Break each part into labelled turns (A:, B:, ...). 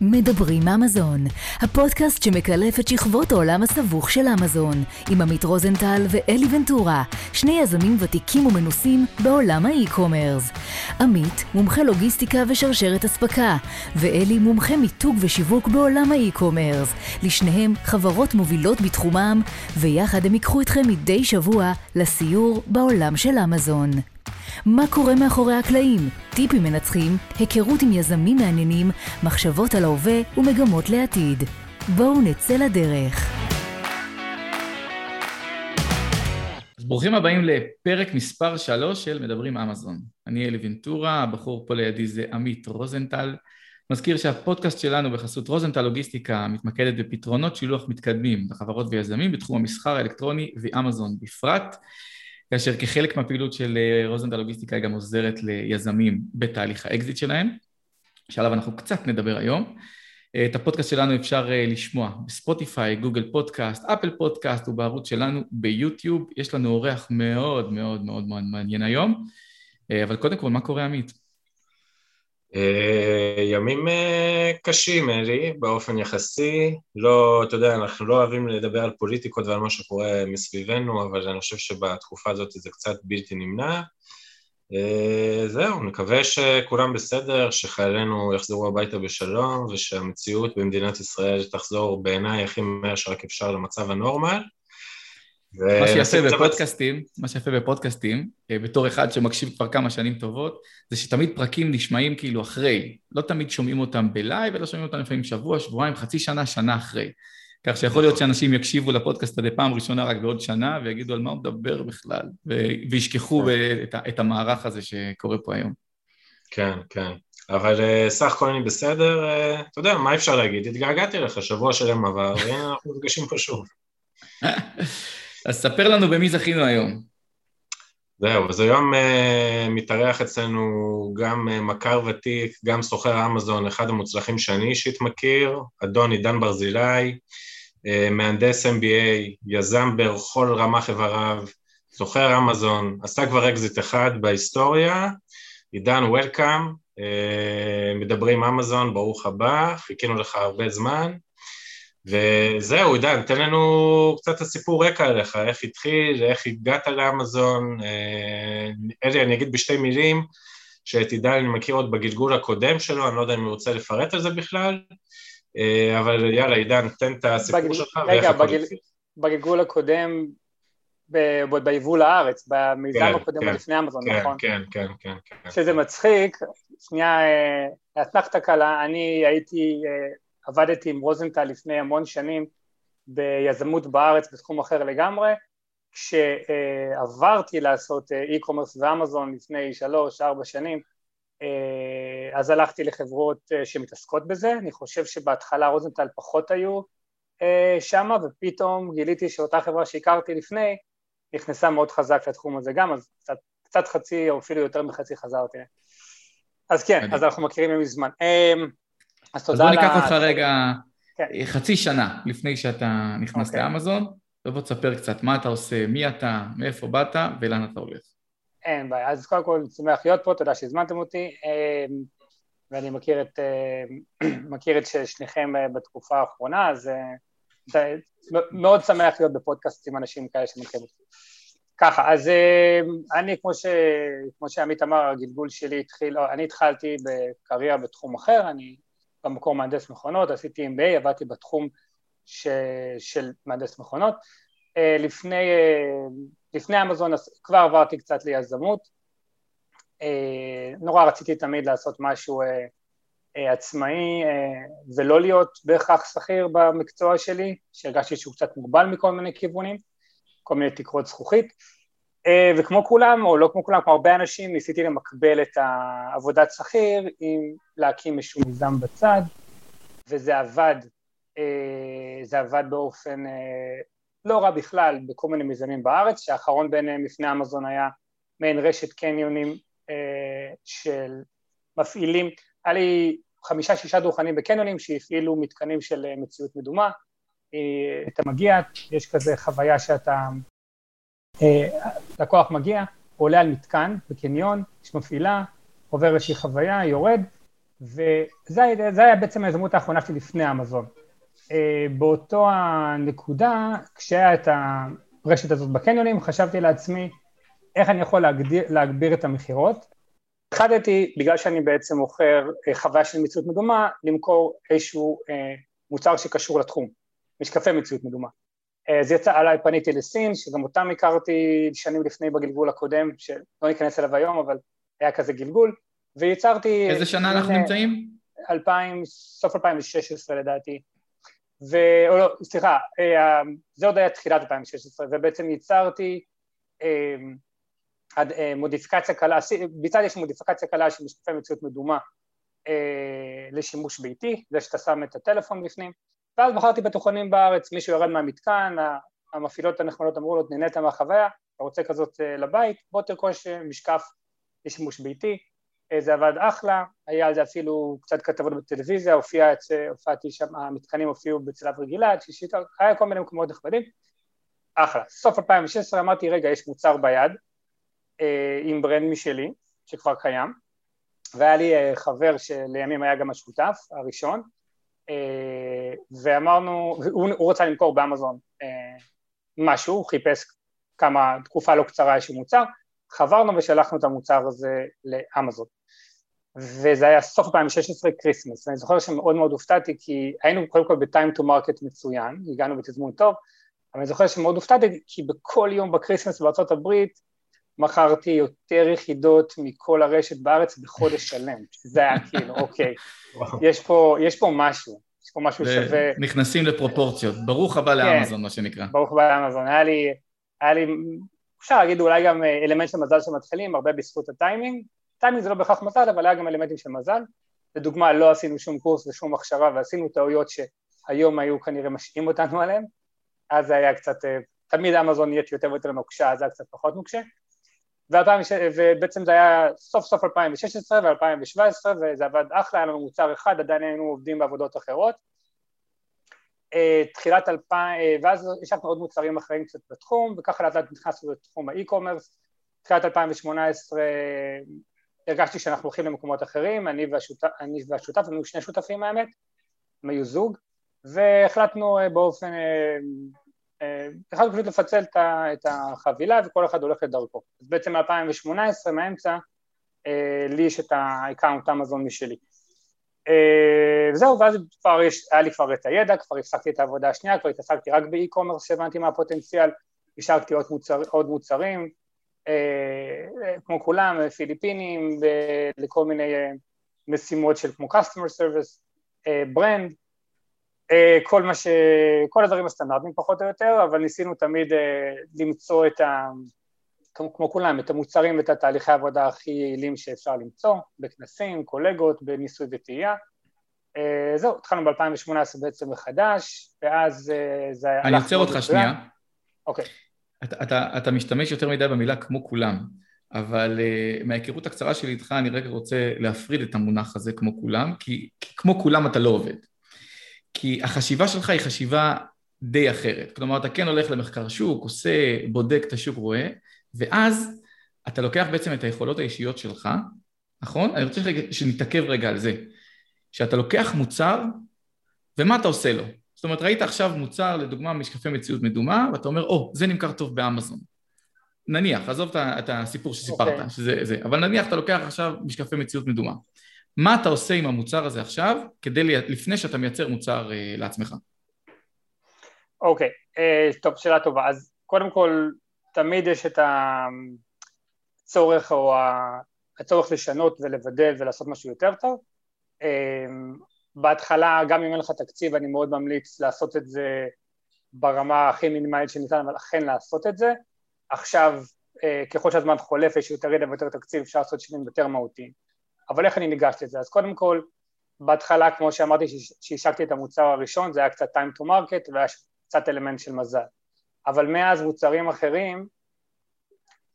A: מדברים אמזון, הפודקאסט שמקלף את שכבות העולם הסבוך של אמזון, עם עמית רוזנטל ואלי ונטורה, שני יזמים ותיקים ומנוסים בעולם האי-קומרס. עמית, מומחה לוגיסטיקה ושרשרת אספקה, ואלי, מומחה מיתוג ושיווק בעולם האי-קומרס. לשניהם חברות מובילות בתחומם, ויחד הם ייקחו אתכם מדי שבוע לסיור בעולם של אמזון. מה קורה מאחורי הקלעים, טיפים מנצחים, היכרות עם יזמים מעניינים, מחשבות על ההווה ומגמות לעתיד. בואו נצא לדרך.
B: אז ברוכים הבאים לפרק מספר 3 של מדברים אמזון. אני אלי ונטורה, הבחור פה לידי זה עמית רוזנטל. מזכיר שהפודקאסט שלנו בחסות רוזנטל לוגיסטיקה מתמקדת בפתרונות שילוח מתקדמים לחברות ויזמים בתחום המסחר האלקטרוני ואמזון בפרט. כאשר כחלק מהפעילות של אה, רוזנטל לוגיסטיקה היא גם עוזרת ליזמים בתהליך האקזיט שלהם, שעליו אנחנו קצת נדבר היום. אה, את הפודקאסט שלנו אפשר אה, לשמוע בספוטיפיי, גוגל פודקאסט, אפל פודקאסט ובערוץ שלנו ביוטיוב. יש לנו אורח מאוד מאוד מאוד מעניין היום, אבל קודם כל, מה קורה עמית?
C: אה, ימים אה, קשים, אלי, באופן יחסי. לא, אתה יודע, אנחנו לא אוהבים לדבר על פוליטיקות ועל מה שקורה מסביבנו, אבל אני חושב שבתקופה הזאת זה קצת בלתי נמנע. אה, זהו, נקווה שכולם בסדר, שחיילינו יחזרו הביתה בשלום, ושהמציאות במדינת ישראל תחזור בעיניי הכי מהר שרק אפשר למצב הנורמל.
B: מה שיפה בפודקאסטים, מה שיפה בפודקאסטים, אה, בתור אחד שמקשיב כבר כמה שנים טובות, זה שתמיד פרקים נשמעים כאילו אחרי. לא תמיד שומעים אותם בלייב, אלא שומעים אותם לפעמים שבוע, שבועיים, חצי שנה, שנה אחרי. כך שיכול להיות. שאנשים יקשיבו לפודקאסט הזה פעם ראשונה רק בעוד שנה, ויגידו על מה הוא מדבר בכלל, וישכחו כן. את המערך הזה שקורה פה היום.
C: כן, כן. אבל uh, סך הכל אני בסדר, uh, אתה יודע, מה אפשר להגיד? התגעגעתי לך, שבוע שלם עבר, והנה אנחנו נפגשים פה שוב.
B: אז ספר לנו במי זכינו היום.
C: זהו, אז היום uh, מתארח אצלנו גם uh, מכר ותיק, גם סוחר אמזון, אחד המוצלחים שאני אישית מכיר, אדון עידן ברזילי, uh, מהנדס MBA, יזם בכל רמ"ח איבריו, סוחר אמזון, עשה כבר אקזיט אחד בהיסטוריה, עידן welcome, אה, מדברים אמזון, ברוך הבא, חיכינו לך הרבה זמן. וזהו, עידן, תן לנו קצת הסיפור רקע עליך, איך התחיל, איך הגעת לאמזון. אה, אלי, אני אגיד בשתי מילים, שאת עידן אני מכיר עוד בגלגול הקודם שלו, אני לא יודע אם הוא רוצה לפרט על זה בכלל, אה, אבל יאללה, עידן, תן את הסיפור בגל... שלך
D: ואיך הכל בגל... בגלגול הקודם, עוד ביבוא לארץ, במיזם כן, הקודם כן, לפני אמזון,
C: כן,
D: נכון?
C: כן, כן, כן, כן.
D: שזה מצחיק, שנייה, אתנחתא קלה, אני הייתי עבדתי עם רוזנטל לפני המון שנים ביזמות בארץ בתחום אחר לגמרי, כשעברתי לעשות e-commerce ואמזון לפני שלוש, ארבע שנים, אז הלכתי לחברות שמתעסקות בזה, אני חושב שבהתחלה רוזנטל פחות היו שמה, ופתאום גיליתי שאותה חברה שהכרתי לפני, נכנסה מאוד חזק לתחום הזה גם, אז קצת, קצת חצי או אפילו יותר מחצי חזרתי. אז כן, אז אנחנו מכירים מזמן.
B: אז תודה אז בוא ניקח אותך רגע כן. חצי שנה לפני שאתה נכנס. אוקיי. לאמזון, ובוא תספר קצת מה אתה עושה, מי אתה, מאיפה באת ולאן אתה הולך.
D: אין בעיה, אז קודם כל שמח להיות פה, תודה שהזמנתם אותי, אמ, ואני מכיר את, אמ, מכיר את שניכם אה, בתקופה האחרונה, אז אה, מאוד שמח להיות בפודקאסט עם אנשים כאלה שמכירים אותי. ככה, אז אמ, אני, כמו, ש, כמו שעמית אמר, הגלגול שלי התחיל, אני התחלתי בקריירה בתחום אחר, אני במקור מהנדס מכונות, עשיתי MBA, עבדתי בתחום ש... של מהנדס מכונות. אה, לפני, אה, לפני אמזון כבר עברתי קצת ליזמות, אה, נורא רציתי תמיד לעשות משהו עצמאי ולא להיות בהכרח שכיר במקצוע שלי, שהרגשתי שהוא קצת מוגבל מכל מיני כיוונים, כל מיני תקרות זכוכית. אה, וכמו כולם, או לא כמו כולם, כמו הרבה אנשים, ניסיתי למקבל את העבודת שכיר עם להקים איזשהו מיזם בצד, וזה עבד, אה, זה עבד באופן אה, לא רע בכלל בכל מיני מיזמים בארץ, שהאחרון ביניהם לפני אמזון היה מעין רשת קניונים של מפעילים, היה לי חמישה-שישה דוכנים בקניונים שהפעילו מתקנים של מציאות מדומה, אתה מגיע, יש כזה חוויה שאתה לקוח מגיע, עולה על מתקן בקניון, יש מפעילה, עובר איזושהי חוויה, יורד, וזה היה בעצם ההזדמנות האחרונה שלי לפני אמזון. אה, באותו הנקודה, כשהיה את הרשת הזאת בקניונים, חשבתי לעצמי איך אני יכול להגדיר, להגביר את המכירות. החלטתי, בגלל שאני בעצם מוכר אה, חוויה של מציאות מדומה, למכור איזשהו אה, מוצר שקשור לתחום, משקפי מציאות מדומה. אז יצא עליי, פניתי לסין, שגם אותם הכרתי שנים לפני בגלגול הקודם, שלא ניכנס אליו היום, אבל היה כזה גלגול, ויצרתי...
B: איזה שנה אנחנו נמצאים?
D: 2000, סוף 2016 לדעתי. ו... או לא, סליחה, אה, זה עוד היה תחילת 2016, ובעצם ייצרתי אה, אה, מודיפיקציה קלה, ביצעתי איזושהי מודיפיקציה קלה של משקפי מציאות מדומה לשימוש ביתי, זה שאתה שם את הטלפון בפנים, ואז בחרתי בתוכנים בארץ, מישהו ירד מהמתקן, המפעילות הנחמדות אמרו לו, נהנית מהחוויה, אתה רוצה כזאת לבית, בוא תרכוש משקף לשימוש ביתי, אה, זה עבד אחלה, היה על זה אפילו קצת כתבות בטלוויזיה, הופיע, הופעתי שם, המתקנים הופיעו בצלב רגילה, שישית, היה כל מיני מקומות נכבדים, אחלה. סוף 2016 אמרתי, רגע, יש מוצר ביד, אה, עם ברנד משלי, שכבר קיים, והיה לי אה, חבר שלימים היה גם השותף הראשון, ואמרנו, הוא, הוא רצה למכור באמזון משהו, הוא חיפש כמה, תקופה לא קצרה איזשהו מוצר, חברנו ושלחנו את המוצר הזה לאמזון. וזה היה סוף 2016 כריסמס, ואני זוכר שמאוד מאוד הופתעתי כי היינו קודם כל ב time to market מצוין, הגענו בתזמון טוב, אבל אני זוכר שמאוד הופתעתי כי בכל יום בקריסמס בארצות הברית מכרתי יותר יחידות מכל הרשת בארץ בחודש שלם, זה היה כאילו, אוקיי, יש פה, יש פה משהו, יש פה משהו שווה...
B: נכנסים לפרופורציות, ברוך הבא כן, לאמזון מה שנקרא.
D: ברוך הבא לאמזון, היה לי, היה לי אפשר להגיד אולי גם אה, אלמנט של מזל שמתחילים, הרבה בזכות הטיימינג. טיימינג זה לא בהכרח מזל, אבל היה גם אלמנטים של מזל. לדוגמה, לא עשינו שום קורס ושום הכשרה ועשינו טעויות שהיום היו כנראה משעים אותנו עליהן, אז זה היה קצת, אה, תמיד אמזון נהיית יותר ויותר נוקשה, אז זה היה קצת פחות נוקשה. ובעצם זה היה סוף סוף 2016 ו-2017 וזה עבד אחלה, היה לנו מוצר אחד, עדיין היינו עובדים בעבודות אחרות. אה, תחילת אלפיים, אה, ואז השקנו עוד מוצרים אחרים קצת בתחום, וככה לאט לאט נכנסנו לתחום האי-commerce. תחילת 2018 הרגשתי שאנחנו הולכים למקומות אחרים, אני והשותף, אני והשותף, היינו שני שותפים האמת, הם היו זוג, והחלטנו אה, באופן, החלטנו פשוט לפצל את החבילה וכל אחד הולך לדרכו. אז בעצם מ-2018, מהאמצע, לי יש את ה account אמזון משלי. וזהו, אה, ואז כבר יש, היה לי כבר את הידע, כבר הפסקתי את העבודה השנייה, כבר התעסקתי רק ב e-commerce שהבנתי מה הפוטנציאל, השקתי עוד, מוצר, עוד מוצרים, אה, כמו כולם, פיליפינים, לכל מיני אה, משימות של כמו customer service, ברנד, כל מה ש... כל הדברים הסטנדרטיים פחות או יותר, אבל ניסינו תמיד למצוא את ה... כמו כולם, את המוצרים ואת התהליכי העבודה הכי יעילים שאפשר למצוא, בכנסים, קולגות, בניסוי וטעייה. אה, זהו, התחלנו ב-2018 בעצם מחדש, ואז אה, זה היה...
B: אני עוצר אותך שנייה.
D: אוקיי.
B: אתה, אתה, אתה משתמש יותר מדי במילה כמו כולם, אבל uh, מההיכרות הקצרה שלי איתך אני רגע רוצה להפריד את המונח הזה כמו כולם, כי, כי כמו כולם אתה לא עובד. כי החשיבה שלך היא חשיבה די אחרת. כלומר, אתה כן הולך למחקר שוק, עושה, בודק את השוק, רואה, ואז אתה לוקח בעצם את היכולות האישיות שלך, נכון? אני רוצה שנתעכב רגע על זה. שאתה לוקח מוצר, ומה אתה עושה לו? זאת אומרת, ראית עכשיו מוצר, לדוגמה, משקפי מציאות מדומה, ואתה אומר, או, oh, זה נמכר טוב באמזון. נניח, עזוב את הסיפור שסיפרת, okay. אוקיי. שזה זה, אבל נניח אתה לוקח עכשיו משקפי מציאות מדומה. מה אתה עושה עם המוצר הזה עכשיו, כדי, לפני שאתה מייצר מוצר uh, לעצמך?
D: אוקיי, okay. אה, uh, טוב, שאלה טובה. אז קודם כל, תמיד יש את הצורך או הצורך לשנות ולבדל ולעשות משהו יותר טוב. אמ, בהתחלה, גם אם אין לך תקציב, אני מאוד ממליץ לעשות את זה ברמה הכי מינימלית שניתן, אבל אכן לעשות את זה. עכשיו, אה, ככל שהזמן חולף, יש יותר ידע ויותר תקציב, אפשר לעשות שינויים יותר מהותיים. אבל איך אני ניגש לזה? אז קודם כל, בהתחלה, כמו שאמרתי, שהשקתי את המוצר הראשון, זה היה קצת time to market והיה קצת אלמנט של מזל. אבל מאז מוצרים אחרים,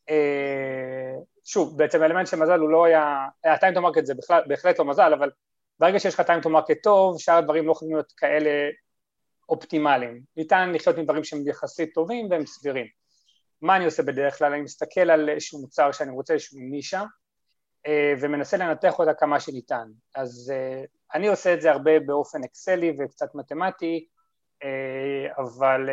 D: אה, שוב, בעצם אלמנט של מזל הוא לא היה, ה-time to market זה בכלל, בהחלט לא מזל, אבל ברגע שיש לך time to market טוב, שאר הדברים לא יכולים להיות כאלה אופטימליים. ניתן לחיות עם דברים שהם יחסית טובים והם סבירים. מה אני עושה בדרך כלל? אני מסתכל על איזשהו מוצר שאני רוצה, איזשהו נישה, ומנסה לנתח אותה כמה שניתן. אז אני עושה את זה הרבה באופן אקסלי וקצת מתמטי, אבל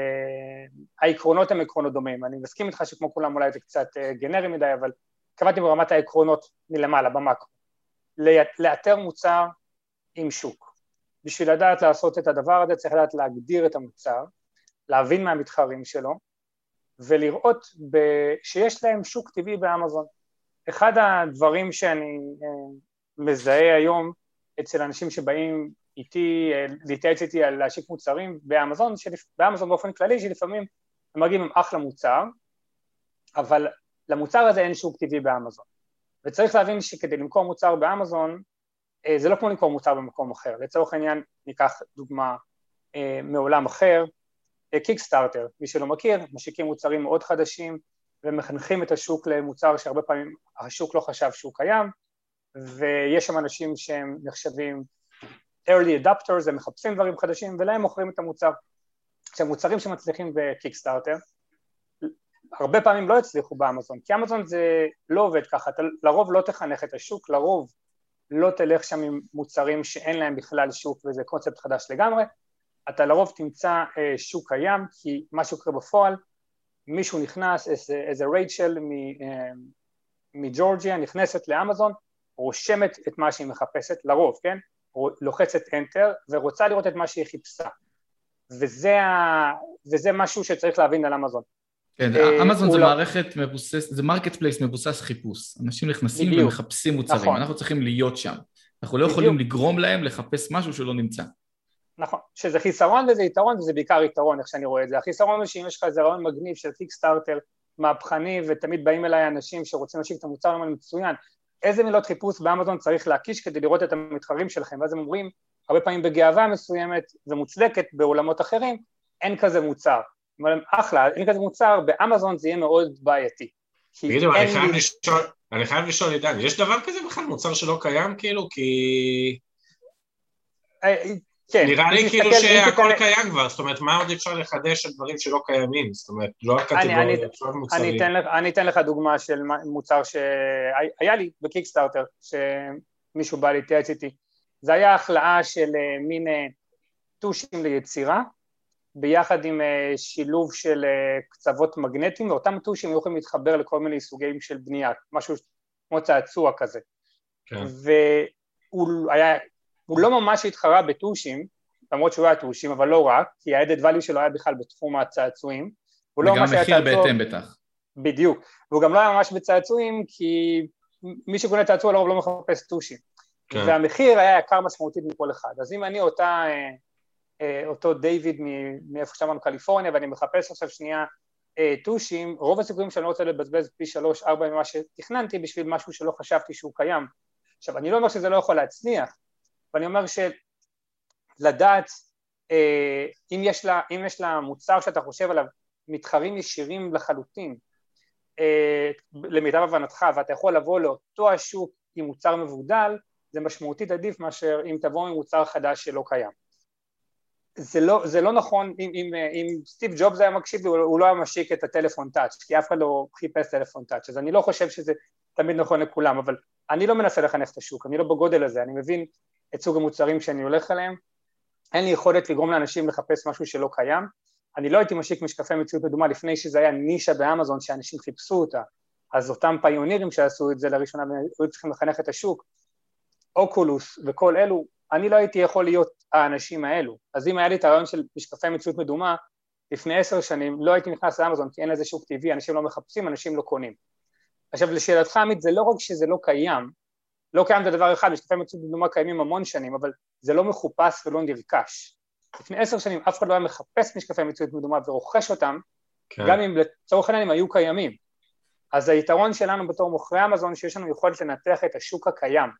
D: העקרונות הם עקרונות דומים. אני מסכים איתך שכמו כולם אולי זה קצת גנרי מדי, אבל קבעתי ברמת העקרונות מלמעלה, במקרו. לאתר מוצר עם שוק. בשביל לדעת לעשות את הדבר הזה צריך לדעת להגדיר את המוצר, להבין מהמתחרים שלו ולראות שיש להם שוק טבעי באמזון. אחד הדברים שאני אה, מזהה היום אצל אנשים שבאים איתי, אה, להתייעץ איתי על להשיק מוצרים באמזון, שלפ... באמזון באופן כללי, שלפעמים הם מגיעים עם אחלה מוצר, אבל למוצר הזה אין שוק טבעי באמזון. וצריך להבין שכדי למכור מוצר באמזון, אה, זה לא כמו למכור מוצר במקום אחר. לצורך העניין, ניקח דוגמה מעולם אחר, קיקסטארטר, מי שלא מכיר, משיקים מוצרים מאוד חדשים ומחנכים את השוק למוצר שהרבה פעמים השוק לא חשב שהוא קיים, ויש שם אנשים שהם נחשבים early adapters, הם מחפשים דברים חדשים ולהם מוכרים את המוצר. עכשיו מוצרים שמצליחים בקיקסטארטר הרבה פעמים לא הצליחו באמזון, כי אמזון זה לא עובד ככה, אתה לרוב לא תחנך את השוק, לרוב לא תלך שם עם מוצרים שאין להם בכלל שוק וזה קונספט חדש לגמרי, אתה לרוב תמצא אה, שוק קיים, כי מה שקורה בפועל, מישהו נכנס, איזה, איזה רייצ'ל אה, מג'ורג'יה נכנסת לאמזון, רושמת את מה שהיא מחפשת, לרוב, כן? לוחצת enter ורוצה לראות את מה שהיא חיפשה. וזה, ה... וזה משהו שצריך להבין על אמזון.
B: כן, אה, אמזון זה לא... מערכת מבוסס, זה marketplace מבוסס חיפוש. אנשים נכנסים בדיוק. ומחפשים מוצרים, נכון. אנחנו צריכים להיות שם. אנחנו לא בדיוק. יכולים לגרום להם לחפש משהו שלא נמצא.
D: נכון, שזה חיסרון וזה יתרון וזה בעיקר יתרון איך שאני רואה את זה. החיסרון הוא שאם יש לך איזה רעיון מגניב של קיקסטארטר מהפכני ותמיד באים אליי אנשים שרוצים להשיג את המוצר למה מצוין, איזה מילות חיפוש באמזון צריך להקיש כדי לראות את המתחרים שלכם, ואז הם אומרים, הרבה פעמים בגאווה מסוימת ומוצדקת בעולמות אחרים, אין כזה מוצר. אומרים, אחלה, אין כזה מוצר, באמזון זה יהיה מאוד בעייתי.
C: תגידו, אני חייב לשאול, אני חייב לשאול עידן, יש דבר כזה בכלל, מוצר שלא קיים כאילו? כי...
D: כן.
C: נראה לי כאילו שהכל קיים כבר, זאת אומרת, מה עוד אפשר לחדש על דברים שלא קיימים? זאת אומרת, לא הקטגוריה, עכשיו מוצרים.
D: אני אתן לך דוגמה של מוצר שהיה לי בקיקסטארטר, שמישהו בא להתייעץ איתי. זה היה החלאה של אה, מין אה, טושים ליצירה, ביחד עם אה, שילוב של קצוות מגנטיים, ואותם טושים היו יכולים להתחבר לכל מיני סוגים של בנייה, משהו כמו צעצוע כזה. כן. והוא היה, הוא לא ממש התחרה בטושים, למרות שהוא היה טושים, אבל לא רק, כי ה-added value שלו היה בכלל בתחום הצעצועים.
B: לא וגם מחיר בהתאם בטח.
D: בדיוק, והוא גם לא היה ממש בצעצועים, כי מי שקונה צעצוע לרוב לא מחפש טושים. כן. והמחיר היה יקר משמעותית מכל אחד. אז אם אני אותה... אה, אה, אותו דיוויד מאיפה שאמרנו קליפורניה ואני מחפש עכשיו שנייה אה, טושים, רוב הסיכויים שאני לא רוצה לבזבז פי שלוש ארבע ממה שתכננתי בשביל משהו שלא חשבתי שהוא קיים. עכשיו אני לא אומר שזה לא יכול להצליח, ואני אומר שלדעת אה, אם יש, לה, אם יש לה מוצר שאתה חושב עליו מתחרים ישירים לחלוטין למיטב הבנתך ואתה יכול לבוא לאותו השוק עם מוצר מבודל זה משמעותית עדיף מאשר אם תבוא עם מוצר חדש שלא קיים. זה לא, זה לא נכון, אם, אם, אם סטיב ג'ובס היה מקשיב לי, הוא לא היה משיק את הטלפון טאץ', כי אף אחד לא חיפש טלפון טאץ', אז אני לא חושב שזה תמיד נכון לכולם, אבל אני לא מנסה לחנך את השוק, אני לא בגודל הזה, אני מבין את סוג המוצרים שאני הולך אליהם, אין לי יכולת לגרום לאנשים לחפש משהו שלא קיים, אני לא הייתי משיק משקפי מציאות מדומה לפני שזה היה נישה באמזון שאנשים חיפשו אותה, אז אותם פיונירים שעשו את זה לראשונה היו צריכים לחנך את השוק, אוקולוס וכל אלו אני לא הייתי יכול להיות האנשים האלו. אז אם היה לי את הרעיון של משקפי מציאות מדומה, לפני עשר שנים לא הייתי נכנס לאמזון כי אין לזה שוק טבעי, אנשים לא מחפשים, אנשים לא קונים. עכשיו לשאלתך עמית, זה לא רק שזה לא קיים, לא קיים זה דבר אחד, משקפי מציאות מדומה קיימים המון שנים, אבל זה לא מחופש ולא נרכש. לפני עשר שנים אף אחד לא היה מחפש משקפי מציאות מדומה ורוכש אותם, כן. גם אם לצורך העניין הם היו קיימים. אז היתרון שלנו בתור מוכרי אמזון, שיש לנו יכולת לנתח את השוק הקיים,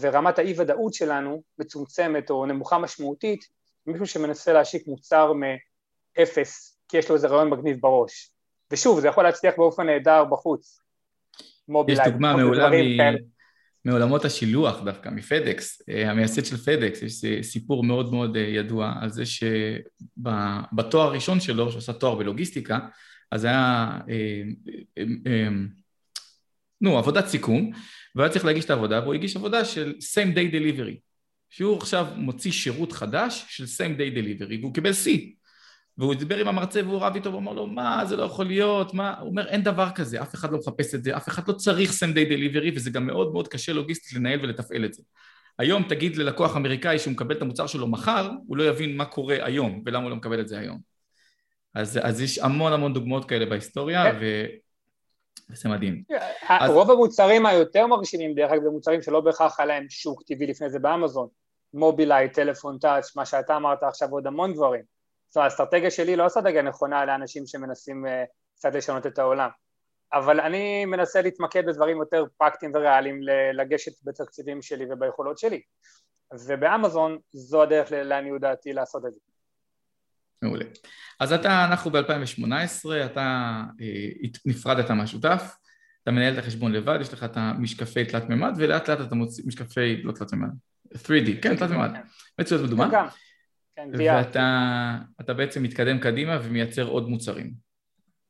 D: ורמת האי ודאות שלנו מצומצמת או נמוכה משמעותית, מישהו שמנסה להשיק מוצר מאפס כי יש לו איזה רעיון מגניב בראש. ושוב, זה יכול להצליח באופן נהדר בחוץ.
B: יש דוגמה מעולה מ... מעולמות השילוח דווקא, מפדקס, אה, המייסד של פדקס, יש סיפור מאוד מאוד אה, ידוע על זה שבתואר הראשון שלו, שעושה תואר בלוגיסטיקה, אז היה, אה, נו, עבודת סיכום, והוא היה צריך להגיש את העבודה, והוא הגיש עבודה של same day delivery, שהוא עכשיו מוציא שירות חדש של same day delivery, והוא קיבל C. והוא דיבר עם המרצה והוא רב איתו ואמר לו, מה, זה לא יכול להיות, מה, הוא אומר, אין דבר כזה, אף אחד לא מחפש את זה, אף אחד לא צריך same day delivery, וזה גם מאוד מאוד קשה לוגיסטית לנהל ולתפעל את זה. היום תגיד ללקוח אמריקאי שהוא מקבל את המוצר שלו מחר, הוא לא יבין מה קורה היום ולמה הוא לא מקבל את זה היום. אז, אז יש המון המון דוגמאות כאלה בהיסטוריה, כן. ו... וזה מדהים.
D: אז... רוב המוצרים היותר מרשימים, דרך אגב, זה מוצרים שלא בהכרח היה להם שוק טבעי לפני זה באמזון. מובילאיי, טלפון טאץ', מה שאתה אמרת עכשיו, עוד המון דברים. זאת אומרת, האסטרטגיה שלי לא אסטרטגיה נכונה לאנשים שמנסים uh, קצת לשנות את העולם. אבל אני מנסה להתמקד בדברים יותר פרקטיים וריאליים לגשת בתקציבים שלי וביכולות שלי. ובאמזון זו הדרך לעניות דעתי לעשות את זה.
B: מעולה. אז אתה, אנחנו ב-2018, אתה אה, נפרדת מהשותף, אתה מנהל את החשבון לבד, יש לך את המשקפי תלת מימד, ולאט לאט אתה מוציא משקפי, לא תלת מימד, 3D, כן, תלת מימד, מציאות מדומה. כן, ואתה בעצם מתקדם קדימה ומייצר עוד מוצרים.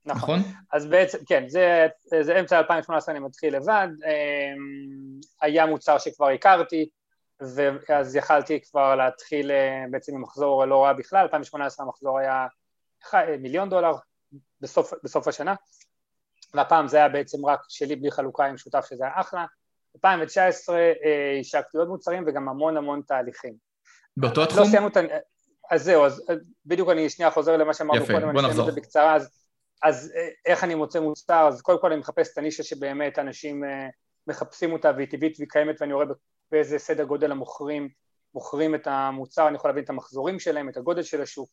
D: נכון. נכון? אז בעצם, כן, זה, זה אמצע 2018 אני מתחיל לבד, אמ, היה מוצר שכבר הכרתי, ואז יכלתי כבר להתחיל אה, בעצם עם מחזור לא רע בכלל, 2018 המחזור היה מיליון דולר בסוף, בסוף השנה, והפעם זה היה בעצם רק שלי בלי חלוקה עם שותף שזה היה אחלה, 2019 אה, השקתי עוד מוצרים וגם המון המון תהליכים.
B: באותו התחום? לא סיימנו את...
D: אז זהו, אז בדיוק אני שנייה חוזר למה שאמרנו קודם,
B: אני אסיים את
D: זה בקצרה, אז, אז אה, איך אני מוצא מוצר, אז קודם כל אני מחפש את הנישה שבאמת אנשים מחפשים אותה והיא טבעית והיא קיימת ואני רואה באיזה סדר גודל המוכרים מוכרים את המוצר, אני יכול להבין את המחזורים שלהם, את הגודל של השוק,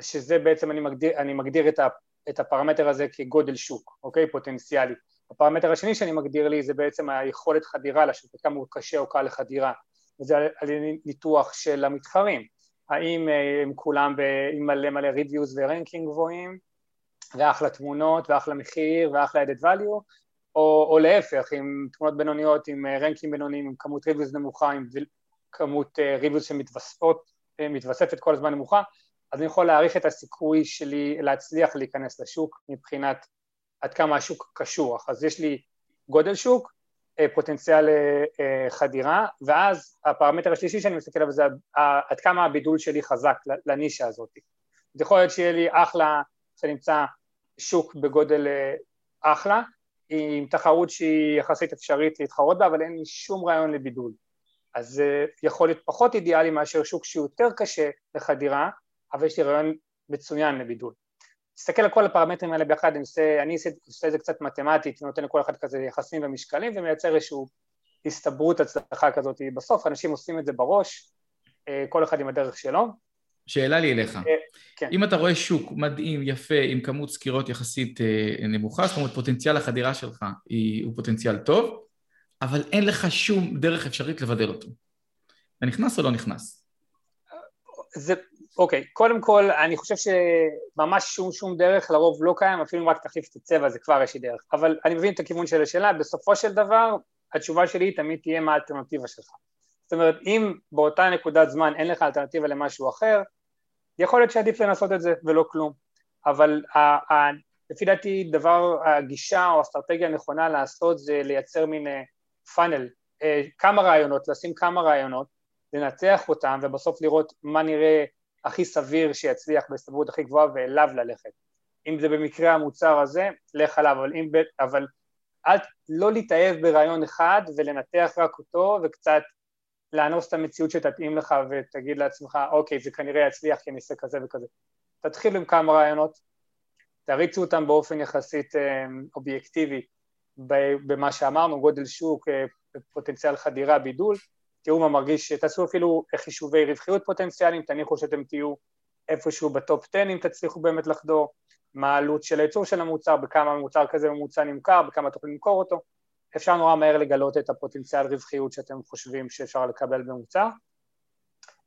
D: שזה בעצם אני מגדיר, אני מגדיר את, ה, את הפרמטר הזה כגודל שוק, אוקיי? פוטנציאלי. הפרמטר השני שאני מגדיר לי זה בעצם היכולת חדירה לשוק, כמה הוא קשה או קל לחדירה, וזה על ניתוח של המתחרים, האם אה, הם כולם עם מלא מלא reviews ו ranking גבוהים, ואחלה תמונות ואחלה מחיר ואחלה added value, או, או להפך, עם תמונות בינוניות, עם אה, rank ים בינוניים, עם כמות reviews נמוכה, עם כמות reviews אה, שמתווספת כל הזמן נמוכה, אז אני יכול להעריך את הסיכוי שלי להצליח להיכנס לשוק מבחינת עד כמה השוק קשוח. אז יש לי גודל שוק, פוטנציאל חדירה, ואז הפרמטר השלישי שאני מסתכל עליו זה עד כמה הבידול שלי חזק לנישה הזאת. זה יכול להיות שיהיה לי אחלה, שנמצא שוק בגודל אחלה, עם תחרות שהיא יחסית אפשרית להתחרות בה, אבל אין לי שום רעיון לבידול. אז זה יכול להיות פחות אידיאלי מאשר שוק שהוא יותר קשה לחדירה, אבל יש לי רעיון מצוין לבידול. תסתכל על כל הפרמטרים האלה ביחד, אני עושה, אני עושה את זה קצת מתמטית, נותן לכל אחד כזה יחסים ומשקלים ומייצר איזושהי הסתברות הצלחה כזאת. בסוף אנשים עושים את זה בראש, אה, כל אחד עם הדרך שלו,
B: שאלה לי אליך, אה, כן. אם אתה רואה שוק מדהים, יפה, עם כמות סקירות יחסית אה, נמוכה, זאת אומרת פוטנציאל החדירה שלך היא, הוא פוטנציאל טוב, אבל אין לך שום דרך אפשרית לבדל אותו. אתה נכנס או לא נכנס?
D: זה, אוקיי, קודם כל אני חושב שממש שום שום דרך לרוב לא קיים, אפילו אם רק תחליף את הצבע זה כבר יש לי דרך, אבל אני מבין את הכיוון של השאלה, בסופו של דבר התשובה שלי תמיד תהיה מה האלטרנטיבה שלך. זאת אומרת, אם באותה נקודת זמן אין לך אלטרנטיבה למשהו אחר, יכול להיות שעדיף לנסות את זה ולא כלום, אבל לפי דעתי דבר, הגישה או האסטרטגיה הנכונה לעשות זה לייצר מין פאנל, אה, אה, כמה רעיונות, לשים כמה רעיונות, לנתח אותם ובסוף לראות מה נראה הכי סביר שיצליח בהסתברות הכי גבוהה ואליו ללכת. אם זה במקרה המוצר הזה, לך עליו, אבל, אם, אבל אל, לא להתאהב ברעיון אחד ולנתח רק אותו וקצת לאנוס את המציאות שתתאים לך ותגיד לעצמך, אוקיי, זה כנראה יצליח כי אני אעשה כזה וכזה. תתחיל עם כמה רעיונות, תריצו אותם באופן יחסית אה, אובייקטיבי במה שאמרנו, גודל שוק, אה, פוטנציאל חדירה, בידול, תראו מה מרגיש, תעשו אפילו חישובי רווחיות פוטנציאליים, תניחו שאתם תהיו איפשהו בטופ 10 אם תצליחו באמת לחדור, מה העלות של הייצור של המוצר, בכמה מוצר כזה ממוצע נמכר, בכמה תוכלו למכור אותו, אפשר נורא מהר לגלות את הפוטנציאל רווחיות שאתם חושבים שאפשר לקבל במוצר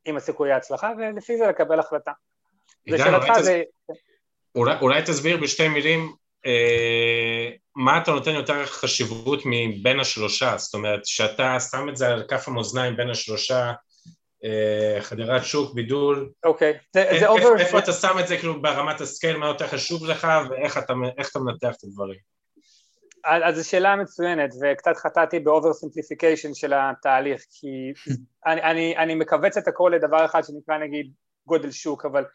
D: עם הסיכוי ההצלחה ולפי זה לקבל החלטה.
C: לשאלתך זה... אולי, אולי תסביר בשתי מילים מה אתה נותן יותר חשיבות מבין השלושה, זאת אומרת שאתה שם את זה על כף המאזניים בין השלושה אה, חדירת שוק, בידול,
D: אוקיי,
C: איפה, אתה שם את זה כאילו ברמת ה scale, מה יותר חשוב לך ואיך אתה, מנתח את הדברים?
D: אז זו שאלה מצוינת, וקצת חטאתי ב oversimplification של התהליך, כי אני, אני, אני מכווץ את הכל לדבר אחד שנקרא נגיד גודל שוק, אבל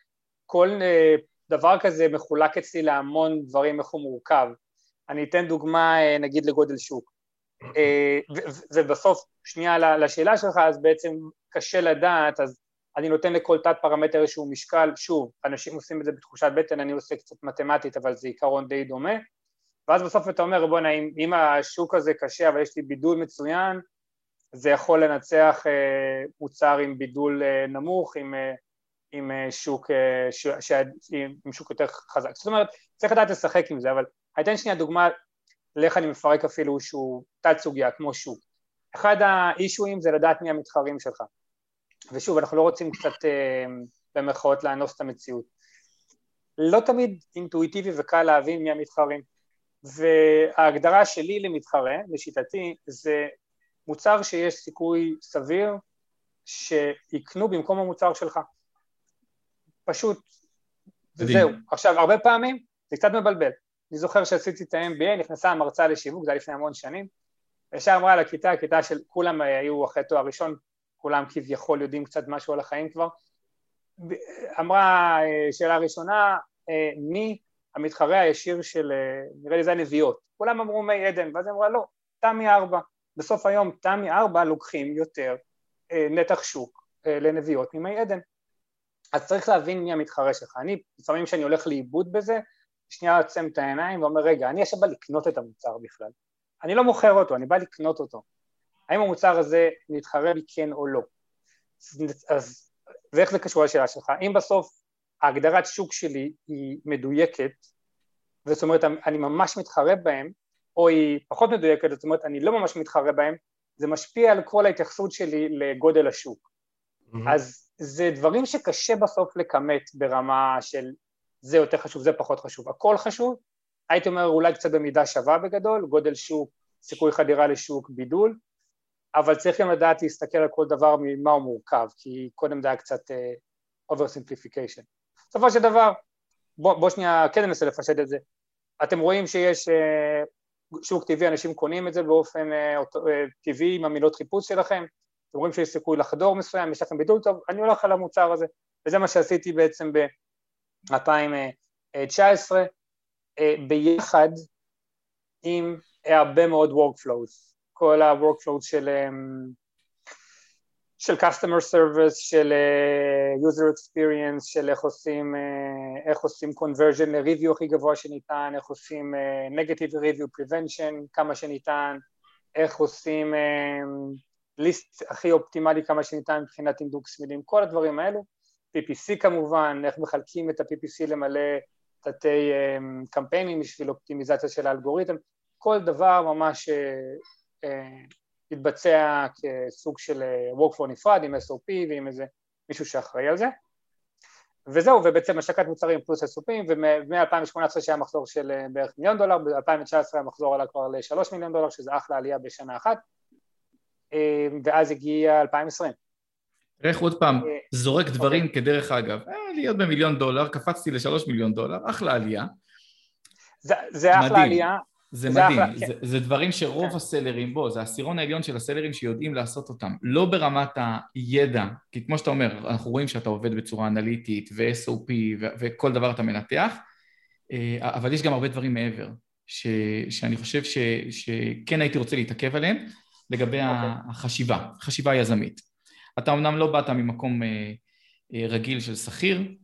D: כל אה, דבר כזה מחולק אצלי להמון דברים איך הוא מורכב. אני אתן דוגמה אה, נגיד לגודל שוק. אה, ובסוף, שנייה לשאלה שלך, אז בעצם קשה לדעת, אז אני נותן לכל תת פרמטר איזשהו משקל, שוב, אנשים עושים את זה בתחושת בטן, אני עושה קצת מתמטית, אבל זה עיקרון די דומה, ואז בסוף אתה אומר, בוא'נה, אם, אם השוק הזה קשה, אבל יש לי בידול מצוין, זה יכול לנצח אה, מוצר עם בידול אה, נמוך, עם, אה, עם אה, שוק, אה, ש, ש, עם שוק יותר חזק. זאת אומרת, צריך לדעת לשחק עם זה, אבל אני אתן שנייה דוגמה לאיך אני מפרק אפילו שהוא תת סוגיה כמו שוק. אחד האישויים זה לדעת מי המתחרים שלך. ושוב, אנחנו לא רוצים קצת אה, במרכאות לאנוס את המציאות. לא תמיד אינטואיטיבי וקל להבין מי המתחרים. וההגדרה שלי למתחרה, לשיטתי, זה מוצר שיש סיכוי סביר שיקנו במקום המוצר שלך. פשוט, וזהו. עכשיו, הרבה פעמים זה קצת מבלבל. אני זוכר שעשיתי את ה-MBA, נכנסה המרצה לשיווק, זה היה לפני המון שנים, וישר אמרה לכיתה, כיתה של כולם היו אחרי תואר ראשון, כולם כביכול יודעים קצת משהו על החיים כבר, אמרה שאלה ראשונה, מי המתחרה הישיר של, נראה לי זה הנביאות, כולם אמרו מי עדן, ואז היא אמרה לא, תמי ארבע, בסוף היום תמי ארבע לוקחים יותר נתח שוק לנביאות ממי עדן, אז צריך להבין מי המתחרה שלך, אני לפעמים כשאני הולך לאיבוד בזה, שנייה עוצם את העיניים ואומר רגע, אני עכשיו בא לקנות את המוצר בכלל, אני לא מוכר אותו, אני בא לקנות אותו, האם המוצר הזה מתחרה לי כן או לא, אז ואיך זה קשור לשאלה שלך, אם בסוף ההגדרת שוק שלי היא מדויקת, זאת אומרת אני ממש מתחרה בהם, או היא פחות מדויקת, זאת אומרת אני לא ממש מתחרה בהם, זה משפיע על כל ההתייחסות שלי לגודל השוק. Mm-hmm. אז זה דברים שקשה בסוף לכמת ברמה של זה יותר חשוב, זה פחות חשוב, הכל חשוב, הייתי אומר אולי קצת במידה שווה בגדול, גודל שוק, סיכוי חדירה לשוק, בידול, אבל צריך גם לדעת להסתכל על כל דבר ממה הוא מורכב, כי קודם זה היה קצת uh, oversimplification. בסופו של דבר, בוא, בוא שנייה כן ננסה לפשט את זה. אתם רואים שיש uh, שוק טבעי, אנשים קונים את זה באופן uh, טבעי עם המילות חיפוש שלכם, אתם רואים שיש סיכוי לחדור מסוים, יש לכם בידול טוב, אני הולך על המוצר הזה, וזה מה שעשיתי בעצם ב-2019, uh, ביחד עם הרבה מאוד workflows, כל ה-workflows של של customer service, של user experience, של איך עושים, איך עושים conversion ל-review הכי גבוה שניתן, איך עושים negative review prevention כמה שניתן, איך עושים ליסט הכי אופטימלי כמה שניתן מבחינת אינדוק סמילים, כל הדברים האלו, PPC כמובן, איך מחלקים את ה-PPC למלא תתי um, קמפיינים בשביל אופטימיזציה של האלגוריתם, כל דבר ממש uh, uh, יתבצע כסוג של אה, workflow נפרד עם SOP ועם איזה מישהו שאחראי על זה. וזהו, ובעצם השקת מוצרים פלוס SOP ומ-2018 שהיה מחזור של אה, בערך מיליון דולר, ב-2019 המחזור עלה כבר לשלוש מיליון דולר שזה אחלה עלייה בשנה אחת. אה, ואז הגיע 2020
B: איך עוד פעם, זורק דברים okay. אוקיי. כדרך אגב, להיות במיליון דולר, קפצתי לשלוש מיליון דולר, אחלה עלייה.
D: זה, זה אחלה עלייה,
B: זה, זה מדהים, אחלה, זה, כן. זה דברים שרוב כן. הסלרים, בו, זה העשירון העליון של הסלרים שיודעים לעשות אותם, לא ברמת הידע, כי כמו שאתה אומר, אנחנו רואים שאתה עובד בצורה אנליטית ו-SOP ו- וכל דבר אתה מנתח, אה, אבל יש גם הרבה דברים מעבר, ש- שאני חושב ש- שכן הייתי רוצה להתעכב עליהם, לגבי okay. אוקיי. החשיבה, חשיבה יזמית. אתה אמנם לא באת ממקום אה, אה, רגיל של שכיר,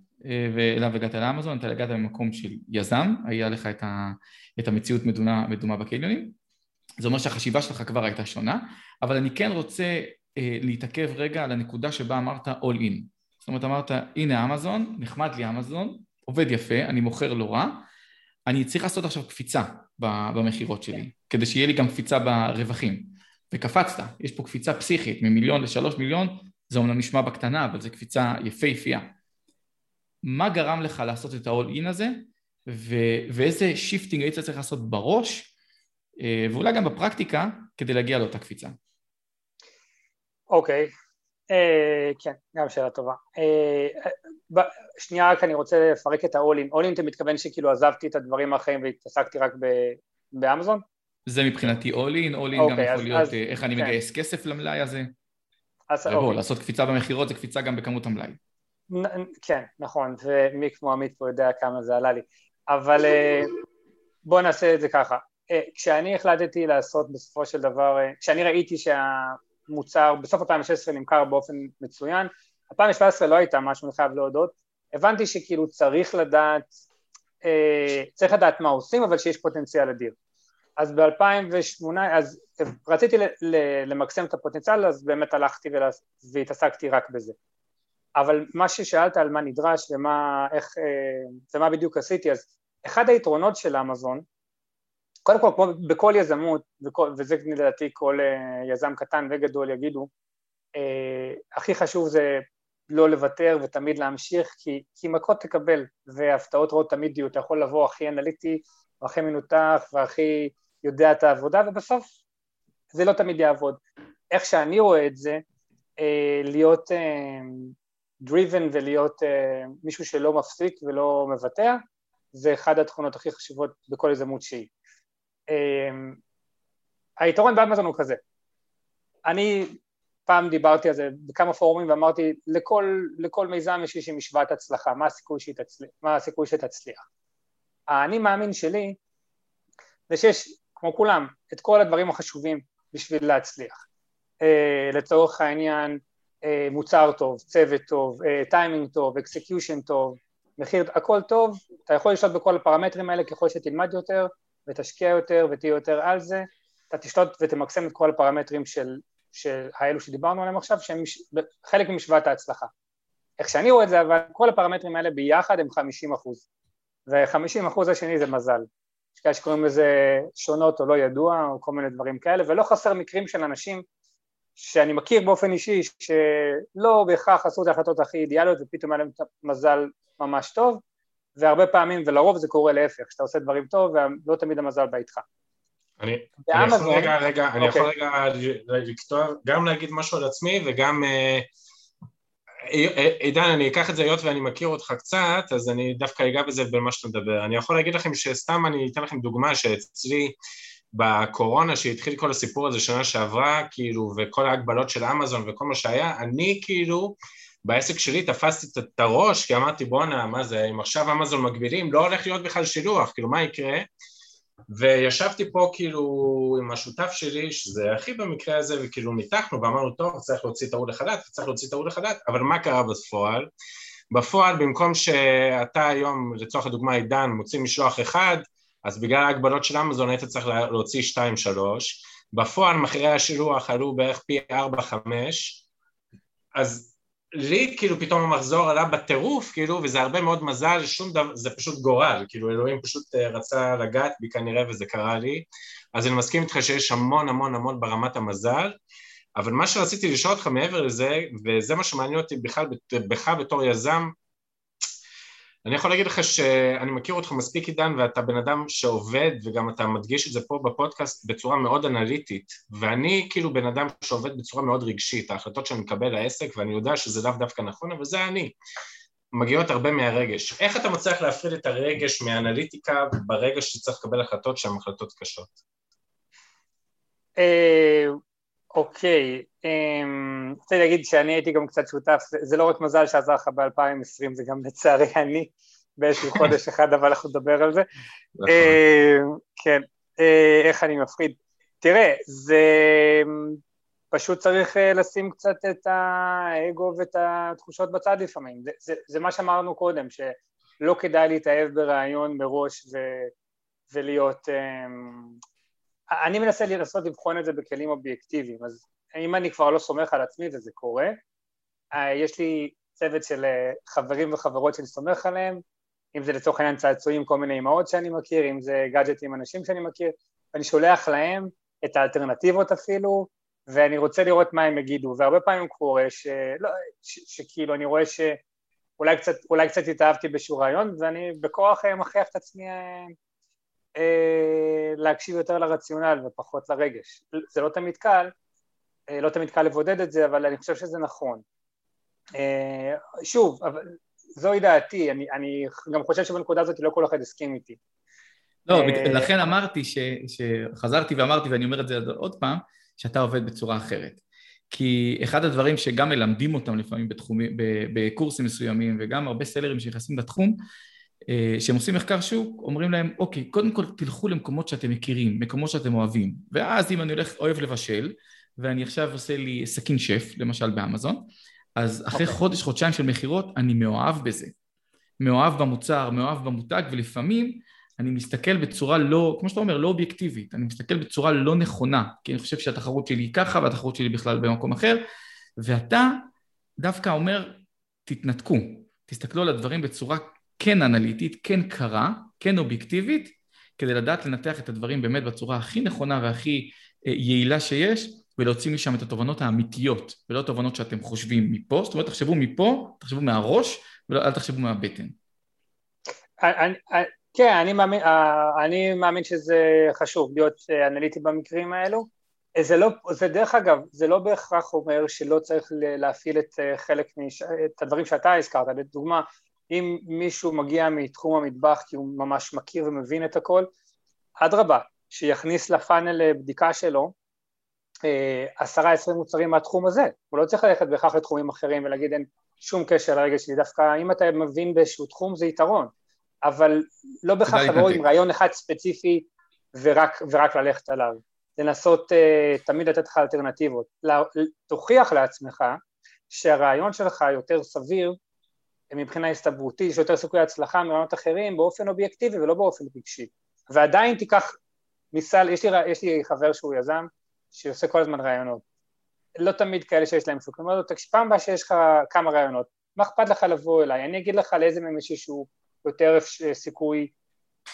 B: ואליו הגעת לאמזון, אתה הגעת ממקום של יזם, היה לך את, ה, את המציאות מדומה, מדומה בקניונים, זה אומר שהחשיבה שלך כבר הייתה שונה, אבל אני כן רוצה אה, להתעכב רגע על הנקודה שבה אמרת all in. זאת אומרת, אמרת, הנה אמזון, נחמד לי אמזון, עובד יפה, אני מוכר לא רע, אני צריך לעשות עכשיו קפיצה במכירות שלי, כן. כדי שיהיה לי גם קפיצה ברווחים. וקפצת, יש פה קפיצה פסיכית, ממיליון לשלוש מיליון, זה אומנם נשמע בקטנה, אבל זו קפיצה יפהפייה. מה גרם לך לעשות את ה-all in הזה, ו- ואיזה shifting היית צריך לעשות בראש, אה, ואולי גם בפרקטיקה, כדי להגיע לאותה קפיצה.
D: אוקיי, okay. uh, כן, גם שאלה טובה. Uh, שנייה רק אני רוצה לפרק את ה-all in. all in אתה מתכוון שכאילו עזבתי את הדברים האחרים והתעסקתי רק באמזון?
B: זה מבחינתי all in, all in
D: אוקיי,
B: גם יכול
D: אז-
B: להיות
D: אז-
B: אה, איך אני
D: כן.
B: מגייס כסף למלאי הזה.
D: אז
B: ובוא,
D: אוקיי.
B: לעשות קפיצה במכירות זה קפיצה גם בכמות המלאי.
D: נ- כן, נכון, ומי כמו עמית פה יודע כמה זה עלה לי. אבל אה, בואו נעשה את זה ככה. אה, כשאני החלטתי לעשות בסופו של דבר, כשאני ראיתי שהמוצר בסוף 2016 נמכר באופן מצוין, 2017 לא הייתה משהו, אני חייב להודות, הבנתי שכאילו צריך לדעת, צריך לדעת מה עושים, אבל שיש פוטנציאל אדיר. אז ב-2008, אז רציתי למקסם את הפוטנציאל, אז באמת הלכתי ולה- והתעסקתי רק בזה. אבל מה ששאלת על מה נדרש ומה, איך, אה, ומה בדיוק עשיתי, אז אחד היתרונות של אמזון, קודם כל כמו בכל יזמות, וזה לדעתי כל אה, יזם קטן וגדול יגידו, אה, הכי חשוב זה לא לוותר ותמיד להמשיך, כי, כי מכות תקבל והפתעות רעות תמיד יהיו, אתה יכול לבוא הכי אנליטי, והכי מנותח והכי יודע את העבודה, ובסוף זה לא תמיד יעבוד. איך שאני רואה את זה, אה, להיות אה, driven ולהיות uh, מישהו שלא מפסיק ולא מוותר, זה אחד התכונות הכי חשובות בכל יזמות שהיא. Um, היתרון באמזון הוא כזה, אני פעם דיברתי על זה בכמה פורומים ואמרתי לכל, לכל מיזם יש איזושהי משוואת הצלחה, מה הסיכוי, שתצליח, מה הסיכוי שתצליח. האני מאמין שלי זה שיש, כמו כולם, את כל הדברים החשובים בשביל להצליח. Uh, לצורך העניין, מוצר טוב, צוות טוב, טיימינג טוב, execution טוב, מחיר, הכל טוב, אתה יכול לשלוט בכל הפרמטרים האלה ככל שתלמד יותר ותשקיע יותר ותהיה יותר על זה, אתה תשלוט ותמקסם את כל הפרמטרים של, של האלו שדיברנו עליהם עכשיו, שהם חלק ממשוואת ההצלחה. איך שאני רואה את זה, אבל כל הפרמטרים האלה ביחד הם 50 אחוז, ו-50 אחוז השני זה מזל. יש כאלה שקוראים לזה שונות או לא ידוע, או כל מיני דברים כאלה, ולא חסר מקרים של אנשים שאני מכיר באופן אישי, שלא בהכרח עשו את ההחלטות הכי אידיאליות ופתאום היה להם מזל ממש טוב, והרבה פעמים, ולרוב זה קורה להפך, שאתה עושה דברים טוב ולא תמיד המזל בא איתך.
C: אני, אני יכול רגע, רגע, אני יכול רגע לכתוב, גם להגיד משהו על עצמי וגם, עידן, אני אקח את זה היות ואני מכיר אותך קצת, אז אני דווקא אגע בזה במה שאתה מדבר. אני יכול להגיד לכם שסתם אני אתן לכם דוגמה שאצלי, בקורונה שהתחיל כל הסיפור הזה שנה שעברה, כאילו, וכל ההגבלות של אמזון וכל מה שהיה, אני כאילו, בעסק שלי תפסתי את הראש, כי אמרתי בואנה, מה זה, אם עכשיו אמזון מגבילים, לא הולך להיות בכלל שילוח, כאילו, מה יקרה? וישבתי פה כאילו עם השותף שלי, שזה הכי במקרה הזה, וכאילו ניתחנו ואמרנו, טוב, צריך להוציא ההוא לחל"ת, צריך להוציא ההוא לחל"ת, אבל מה קרה בפועל? בפועל, במקום שאתה היום, לצורך הדוגמה, עידן, מוציא משלוח אחד, אז בגלל ההגבלות של אמזון היית צריך להוציא 2-3, בפועל מחירי השילוח עלו בערך פי 4-5, אז לי כאילו פתאום המחזור עלה בטירוף, כאילו, וזה הרבה מאוד מזל, שום דבר, זה פשוט גורל, כאילו אלוהים פשוט רצה לגעת בי כנראה וזה קרה לי, אז אני מסכים איתך שיש המון המון המון ברמת המזל, אבל מה שרציתי לשאול אותך מעבר לזה, וזה מה שמעניין אותי בכלל בך בתור יזם, אני יכול להגיד לך שאני מכיר אותך מספיק עידן ואתה בן אדם שעובד וגם אתה מדגיש את זה פה בפודקאסט בצורה מאוד אנליטית ואני כאילו בן אדם שעובד בצורה מאוד רגשית, ההחלטות שאני מקבל לעסק ואני יודע שזה לאו דווקא נכון אבל זה אני, מגיעות הרבה מהרגש. איך אתה מצליח להפריד את הרגש מהאנליטיקה ברגע שצריך לקבל החלטות שהן החלטות קשות?
D: אוקיי, רוצה להגיד שאני הייתי גם קצת שותף, זה לא רק מזל שעזר לך ב-2020, זה גם לצערי אני באיזשהו חודש אחד, אבל אנחנו נדבר על זה. כן, איך אני מפחיד. תראה, זה פשוט צריך לשים קצת את האגו ואת התחושות בצד לפעמים. זה, זה, זה מה שאמרנו קודם, שלא כדאי להתאהב ברעיון מראש ו, ולהיות... אני מנסה לנסות לבחון את זה בכלים אובייקטיביים, אז אם אני כבר לא סומך על עצמי וזה קורה, יש לי צוות של חברים וחברות שאני סומך עליהם, אם זה לצורך העניין צעצועים, כל מיני אמהות שאני מכיר, אם זה גאדג'טים, אנשים שאני מכיר, ואני שולח להם את האלטרנטיבות אפילו, ואני רוצה לראות מה הם יגידו, והרבה פעמים קורה שלא, ש, שכאילו אני רואה שאולי קצת, קצת התאהבתי באיזשהו רעיון, ואני בכוח מכריח את עצמי להקשיב יותר לרציונל ופחות לרגש. זה לא תמיד קל, לא תמיד קל לבודד את זה, אבל אני חושב שזה נכון. שוב, אבל זוהי דעתי, אני, אני גם חושב שבנקודה הזאת לא כל אחד הסכים איתי.
B: לא, לכן אמרתי, שחזרתי ואמרתי, ואני אומר את זה עוד פעם, שאתה עובד בצורה אחרת. כי אחד הדברים שגם מלמדים אותם לפעמים בתחומים, בקורסים מסוימים, וגם הרבה סלרים שנכנסים לתחום, אה, שהם עושים מחקר שוק, אומרים להם, אוקיי, קודם כל תלכו למקומות שאתם מכירים, מקומות שאתם אוהבים. ואז אם אני הולך, אוהב לבשל, ואני עכשיו עושה לי סכין שף, למשל באמזון, אז אחרי okay. אוקיי. חודש, חודשיים של מכירות, אני מאוהב בזה. מאוהב במוצר, מאוהב במותג, ולפעמים אני מסתכל בצורה לא, כמו שאתה אומר, לא אובייקטיבית, אני מסתכל בצורה לא נכונה, כי אני חושב שהתחרות שלי היא ככה והתחרות שלי בכלל במקום אחר, ואתה דווקא אומר, תתנתקו, תסתכלו על הדברים בצורה כן אנליטית, כן קרה, כן אובייקטיבית, כדי לדעת לנתח את הדברים באמת בצורה הכי נכונה והכי אה, יעילה שיש, ולהוציא משם את התובנות האמיתיות, ולא התובנות שאתם חושבים מפה, זאת אומרת תחשבו מפה, תחשבו מהראש, ואל תחשבו מהבטן.
D: אני, כן, אני מאמין, אה, אני מאמין שזה חשוב להיות אה, אנליטי במקרים האלו. אה, זה לא, זה דרך אגב, זה לא בהכרח אומר שלא צריך להפעיל את חלק, מש, את הדברים שאתה הזכרת, לדוגמה, אם מישהו מגיע מתחום המטבח כי הוא ממש מכיר ומבין את הכל, אדרבה, שיכניס לפאנל בדיקה שלו עשרה עשרים מוצרים מהתחום הזה, הוא לא צריך ללכת בהכרח לתחומים אחרים ולהגיד אין שום קשר לרגע שלי, דווקא אם אתה מבין באיזשהו תחום זה יתרון, אבל לא בהכרח לבוא עם רעיון אחד ספציפי ורק, ורק ללכת עליו. לנסות uh, תמיד לתת לך אלטרנטיבות. תוכיח לעצמך שהרעיון שלך יותר סביר מבחינה הסתברותית, יש יותר סיכוי הצלחה מרעיונות אחרים באופן אובייקטיבי ולא באופן רגשי. ועדיין תיקח מסל, יש לי, יש לי חבר שהוא יזם שעושה כל הזמן רעיונות. לא תמיד כאלה שיש להם שוק. אני אומר לו, פעם הבאה שיש לך כמה רעיונות, מה אכפת לך לבוא אליי? אני אגיד לך לאיזה מהם יש איזשהו יותר סיכוי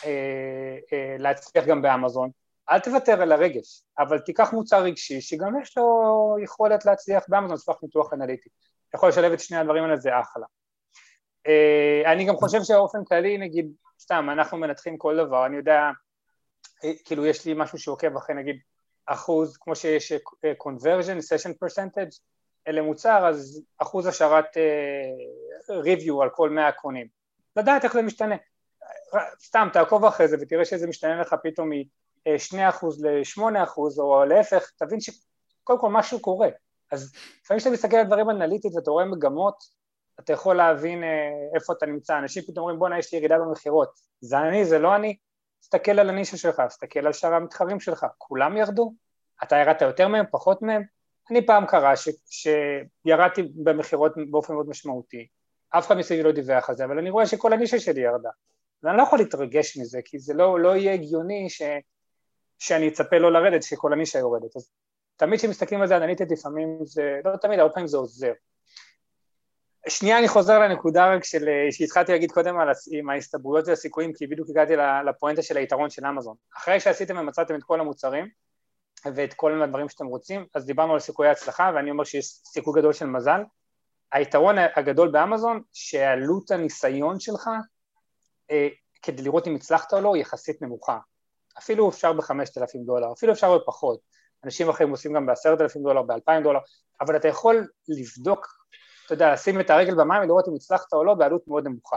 D: אה, אה, להצליח גם באמזון. אל תוותר על הרגש, אבל תיקח מוצר רגשי שגם יש לו יכולת להצליח באמזון, ספח ניתוח אנליטי. יכול לשלב את שני הדברים האלה, זה אחלה. אה, אני גם חושב שבאופן כללי, נגיד, סתם, אנחנו מנתחים כל דבר, אני יודע, אה, כאילו יש לי משהו שעוקב אחרי נגיד אחוז, כמו שיש אה, conversion, session percentage למוצר, אז אחוז השארת review על כל 100 קונים. לדעת איך זה משתנה. סתם תעקוב אחרי זה ותראה שזה משתנה לך פתאום מ-2% ל-8% או להפך, תבין שקודם כל משהו קורה. אז לפעמים כשאתה מסתכל על דברים אנליטית ואתה רואה מגמות, אתה יכול להבין אה, איפה אתה נמצא. אנשים פתאום אומרים בואנה יש לי ירידה במכירות. זה אני, זה לא אני. תסתכל על הנישה שלך, תסתכל על שאר המתחרים שלך, כולם ירדו? אתה ירדת יותר מהם, פחות מהם? אני פעם קרה ש, שירדתי במכירות באופן מאוד משמעותי, אף אחד מסביבי לא דיווח על זה, אבל אני רואה שכל הנישה שלי ירדה. ואני לא יכול להתרגש מזה, כי זה לא, לא יהיה הגיוני ש, שאני אצפה לא לרדת, שכל הנישה יורדת. אז תמיד כשמסתכלים על זה אנליטית לפעמים זה, לא תמיד, הרבה פעמים זה עוזר. שנייה אני חוזר לנקודה רק של, שהתחלתי להגיד קודם על, עם ההסתברויות והסיכויים, כי בדיוק הגעתי לפואנטה של היתרון של אמזון. אחרי שעשיתם ומצאתם את כל המוצרים ואת כל הדברים שאתם רוצים, אז דיברנו על סיכויי הצלחה, ואני אומר שיש סיכוי גדול של מזל, היתרון הגדול באמזון שעלות הניסיון שלך אה, כדי לראות אם הצלחת או לא היא יחסית נמוכה. אפילו אפשר בחמשת אלפים דולר, אפילו אפשר בפחות. אנשים אחרים עושים גם בעשרת אלפים דולר, באלפיים דולר אבל אתה יכול לבדוק, אתה יודע, לשים את הרגל במים ולראות אם הצלחת או לא בעלות מאוד נמוכה.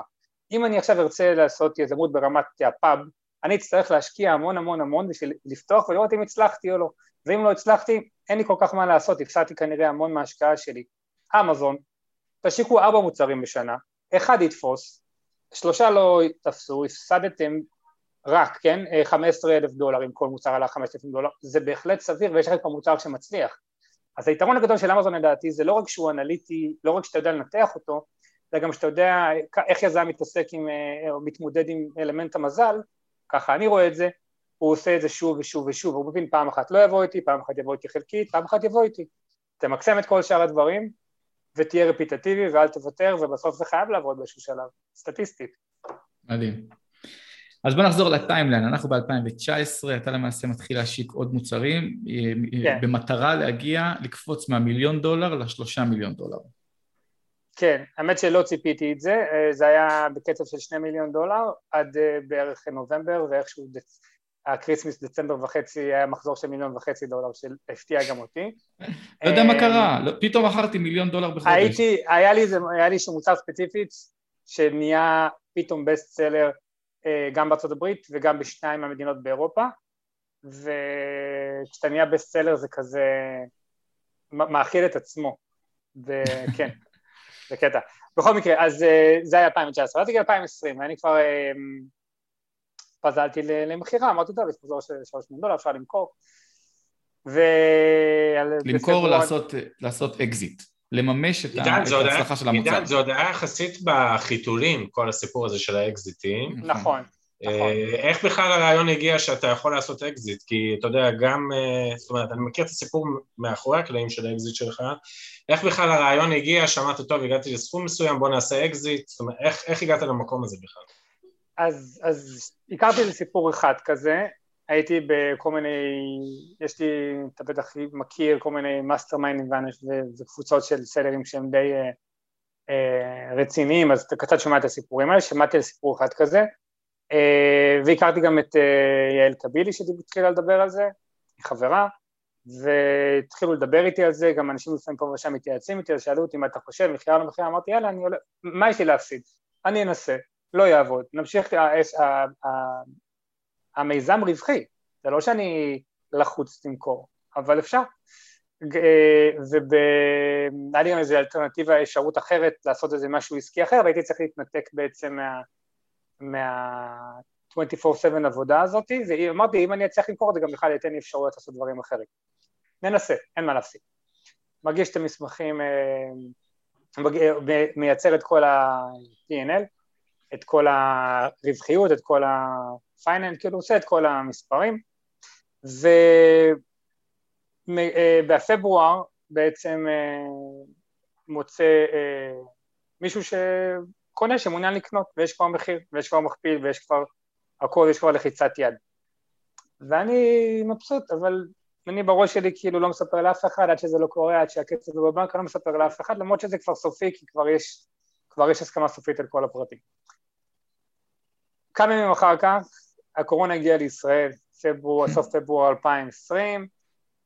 D: אם אני עכשיו ארצה לעשות יזמות ברמת הפאב אני אצטרך להשקיע המון המון המון בשביל לפתוח ולראות אם הצלחתי או לא. ואם לא הצלחתי אין לי כל כך מה לעשות, הפסדתי כנראה המון מההשקעה שלי. אמזון תשיקו ארבע מוצרים בשנה, אחד יתפוס, שלושה לא תפסו, הפסדתם רק, כן, 15 אלף דולר אם כל מוצר עלה 5,000 דולר, זה בהחלט סביר ויש לכם כבר מוצר שמצליח. אז היתרון הגדול של אמזון לדעתי זה לא רק שהוא אנליטי, לא רק שאתה יודע לנתח אותו, אלא גם שאתה יודע איך יזם מתעסק עם, אה, או מתמודד עם אלמנט המזל, ככה אני רואה את זה, הוא עושה את זה שוב ושוב ושוב, הוא מבין פעם אחת לא יבוא איתי, פעם אחת יבוא איתי חלקית, פעם אחת יבוא איתי. תמקסם את כל שאר הדברים, ותהיה רפטטיבי ואל תוותר, ובסוף זה חייב לעבוד באיזשהו שלב, סטטיסטית.
B: מדהים. אז בוא נחזור ל timeline, אנחנו ב-2019, אתה למעשה מתחיל להשיק עוד מוצרים, כן. במטרה להגיע, לקפוץ מהמיליון דולר לשלושה מיליון דולר.
D: כן, האמת שלא ציפיתי את זה, זה היה בקצב של שני מיליון דולר עד אה, בערך נובמבר, ואיכשהו דצ... ה Christmas דצמבר וחצי היה מחזור של מיליון וחצי דולר שהפתיע גם אותי.
B: לא יודע מה קרה, לא, פתאום מכרתי מיליון דולר בחודש.
D: הייתי, היה לי איזה מוצר ספציפית שנהיה פתאום best seller גם בארצות הברית וגם בשניים מהמדינות באירופה, וכשאתה נהיה best seller זה כזה מאכיל את עצמו, וכן, זה קטע. בכל מקרה, אז זה היה 2019, אז הגיע 2020, ואני כבר פזלתי למכירה, אמרתי, טוב, יש פה 3 מיליון דולר, אפשר למכור.
B: ו... למכור, לעשות אקזיט, לממש את, ההצלחה של המוצר.
C: עידן, זה עוד היה יחסית בחיתולים, כל הסיפור הזה של האקזיטים.
D: נכון. נכון.
C: נכון. איך בכלל הרעיון הגיע שאתה יכול לעשות אקזיט? כי אתה יודע, גם, אה, זאת אומרת, אני מכיר את הסיפור מאחורי הקלעים של האקזיט שלך, איך בכלל הרעיון הגיע, שאמרת, טוב, הגעתי לסכום מסוים, בוא נעשה אקזיט, זאת אומרת, איך, איך הגעת למקום הזה בכלל?
D: אז, אז הכרתי לסיפור אחד כזה, הייתי בכל מיני, יש לי, אתה בטח מכיר, כל מיני mastermind ים וקבוצות של seller ים שהם די אה, אה, רציניים, אז אתה קצת שומע את הסיפורים האלה, שמעתי על סיפור אחד כזה, אה, והכרתי גם את אה, יעל קבילי שהתחילה לדבר על זה, היא חברה, והתחילו לדבר איתי על זה, גם אנשים לפעמים פה ושם מתייעצים איתי, אז שאלו אותי מה אתה חושב, מכירה לא מכירה, אמרתי יאללה, אני עולה, מה יש לי להפסיד? אני אנסה, לא יעבוד, נמשיך, המיזם רווחי, זה לא שאני לחוץ למכור, אבל אפשר. והיה לי גם איזו אלטרנטיבה, אפשרות אחרת לעשות איזה משהו עסקי אחר, והייתי צריך להתנתק בעצם מה... מה... 24/7 עבודה הזאת, ואמרתי, אם אני אצליח למכור את זה, גם בכלל ייתן לי אפשרויות לעשות דברים אחרים. ננסה, אין מה להפסיק. מגיש את המסמכים, אה, מייצר את כל ה-P&L, את כל הרווחיות, את כל ה-finance, כאילו עושה את כל המספרים, ובפברואר אה, בעצם אה, מוצא אה, מישהו שקונה, שמעוניין לקנות, ויש כבר מחיר, ויש כבר מכפיל, ויש כבר הכל, יש כבר לחיצת יד. ואני מבסוט, אבל אני בראש שלי כאילו לא מספר לאף אחד עד שזה לא קורה, עד שהכסף בבנק, אני לא מספר לאף אחד, למרות שזה כבר סופי, כי כבר יש, כבר יש הסכמה סופית על כל הפרטים. כמה ימים אחר כך, הקורונה הגיעה לישראל, פברואר, סוף פברואר 2020,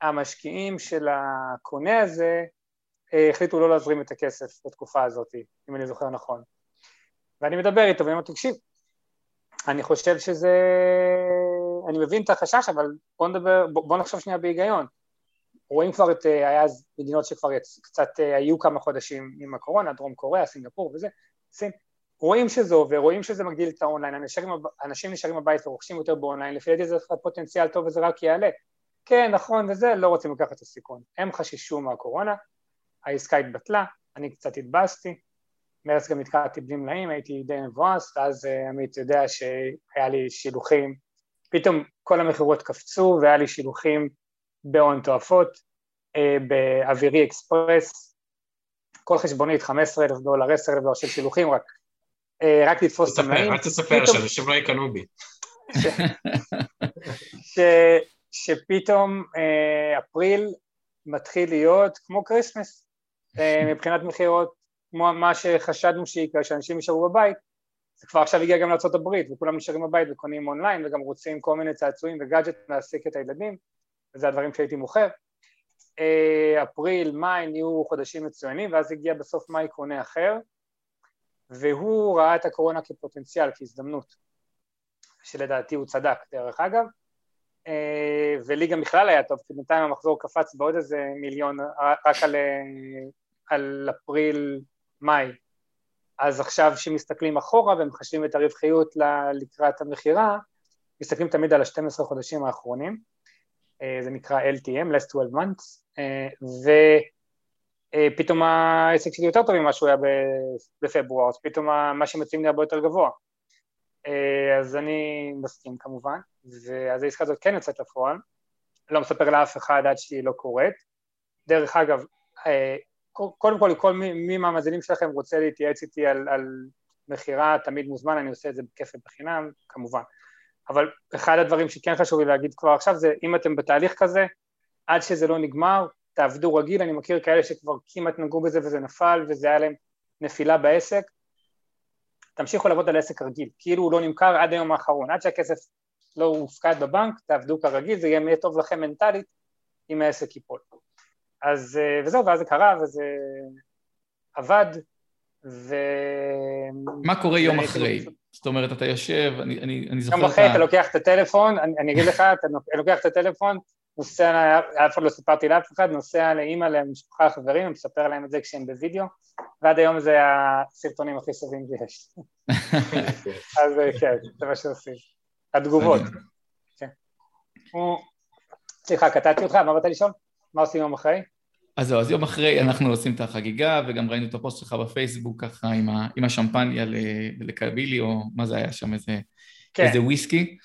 D: המשקיעים של הקונה הזה אה, החליטו לא להזרים את הכסף בתקופה הזאת, אם אני זוכר נכון. ואני מדבר איתו ואני אומר, תקשיב, אני חושב שזה... אני מבין את החשש, אבל בוא נדבר, בוא נחשוב שנייה בהיגיון. רואים כבר את, אה, היה אז מדינות שכבר קצת אה, היו כמה חודשים עם הקורונה, דרום קוריאה, סינגפור וזה, סין, רואים שזה עובר, רואים שזה מגדיל את האונליין, אנשים, אנשים נשארים בבית ורוכשים יותר באונליין, לפי דעתי זה פוטנציאל טוב וזה רק יעלה. כן, נכון וזה, לא רוצים לקחת את הסיכון. הם חששו מהקורונה, העסקה התבטלה, אני קצת התבאסתי, מרץ גם נתקעתי בלי מלאים, הייתי די מבואס, ואז אה, עמית יודע שהיה לי שילוחים, פתאום כל המכירות קפצו והיה לי שילוחים בהון תועפות, אה, באווירי אקספרס, כל חשבונית 15 אלף דולר, 10 אלף דולר של שילוחים, רק רק לתפוס את המלאים.
C: אל תספר, שאנשים לא יקנו בי.
D: שפתאום אה, אפריל מתחיל להיות כמו Christmas אה, מבחינת מכירות, כמו מה שחשדנו שיקרה, שאנשים יישארו בבית, זה כבר עכשיו הגיע גם לארה"ב וכולם נשארים בבית וקונים אונליין וגם רוצים כל מיני צעצועים וגאדג'ט להעסיק את הילדים וזה הדברים שהייתי מוכר. אפריל, מאי נהיו חודשים מצוינים ואז הגיע בסוף מאי קונה אחר והוא ראה את הקורונה כפוטנציאל, כהזדמנות, שלדעתי הוא צדק דרך אגב, אה, ולי גם בכלל היה טוב, כי בינתיים המחזור קפץ בעוד איזה מיליון רק על, אה, על אפריל-מאי, אז עכשיו כשמסתכלים אחורה ומחשבים את הרווחיות לקראת המכירה, מסתכלים תמיד על ה-12 חודשים האחרונים, אה, זה נקרא LTM, last 12 months, ו... אה, פתאום העסק שלי יותר טוב ממה שהוא היה בפברואר, אז פתאום מה שמציעים לי הרבה יותר גבוה. אה, אז אני מסכים כמובן, ואז העסקה הזאת כן יוצאת לפועל, לא מספר לאף אחד עד שהיא לא קורית. דרך אגב, אה, קודם כל, כל מי, מהמאזינים שלכם רוצה להתייעץ איתי על, על מכירה, תמיד מוזמן, אני עושה את זה בכיף ובחינם, כמובן. אבל אחד הדברים שכן חשוב לי להגיד כבר עכשיו זה, אם אתם בתהליך כזה, עד שזה לא נגמר, תעבדו רגיל, אני מכיר כאלה שכבר כמעט נגעו בזה וזה נפל וזה היה להם נפילה בעסק, תמשיכו לעבוד על עסק רגיל, כאילו הוא לא נמכר עד היום האחרון, עד שהכסף לא הופקד בבנק, תעבדו כרגיל, זה יהיה טוב לכם מנטלית אם העסק ייפול. אז אה, וזהו, ואז זה קרה וזה עבד, ו...
B: מה קורה יום אחרי? זאת אומרת, אתה יושב, אני, אני, אני זוכר
D: יום אחרי אתה לוקח את הטלפון, אני, אני אגיד לך, אתה לוקח את הטלפון, נוסע, אף אחד לא סיפרתי לאף אחד, נוסע לאימא, למשפחה, חברים, מספר להם את זה כשהם בווידאו, ועד היום זה הסרטונים הכי סובים שיש. אז כן, זה מה שעושים. התגובות. כן. סליחה, קטעתי אותך, מה באת לשאול? מה עושים יום אחרי?
B: אז זהו, אז יום אחרי אנחנו עושים את החגיגה, וגם ראינו את הפוסט שלך בפייסבוק ככה עם, ה, עם השמפניה לקבילי, או מה זה היה שם, איזה, כן. איזה וויסקי.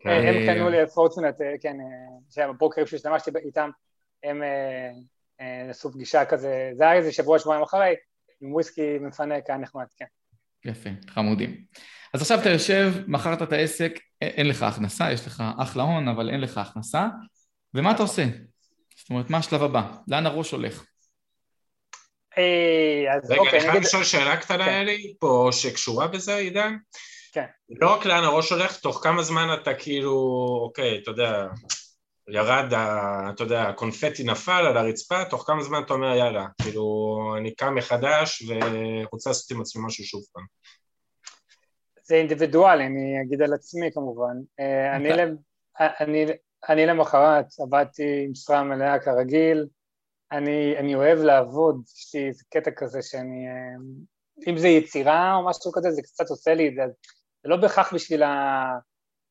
D: כן, הם אה, קנו לי פורצונט, אה, כן, אה, שהיה בבוקר שהשתמשתי איתם, הם עשו פגישה כזה, זה היה איזה שבוע, שבועיים אחרי, עם וויסקי מפנק, היה נחמד, כן.
B: יפה, חמודים. אז עכשיו אתה יושב, מכרת את העסק, אין לך הכנסה, יש לך אחלה הון, אבל אין לך הכנסה, ומה אתה עושה? זאת אומרת, מה השלב הבא? לאן הראש הולך?
C: רגע, אוקיי, אני חייב לשאול שאלה קטנה, כן. אלי, פה שקשורה בזה, עידן?
D: כן.
C: לא רק לאן הראש הולך, תוך כמה זמן אתה כאילו, אוקיי, אתה יודע, ירד, אתה יודע, הקונפטי נפל על הרצפה, תוך כמה זמן אתה אומר, יאללה, כאילו, אני קם מחדש ורוצה לעשות עם עצמי משהו שוב פעם.
D: זה אינדיבידואלי, אני אגיד על עצמי כמובן. אה, אני, אני, אני למחרת עבדתי עם משרה מלאה כרגיל, אני, אני אוהב לעבוד, יש לי איזה קטע כזה שאני, אה, אם זה יצירה או משהו כזה, זה קצת עושה לי את זה, זה לא בהכרח בשביל ה...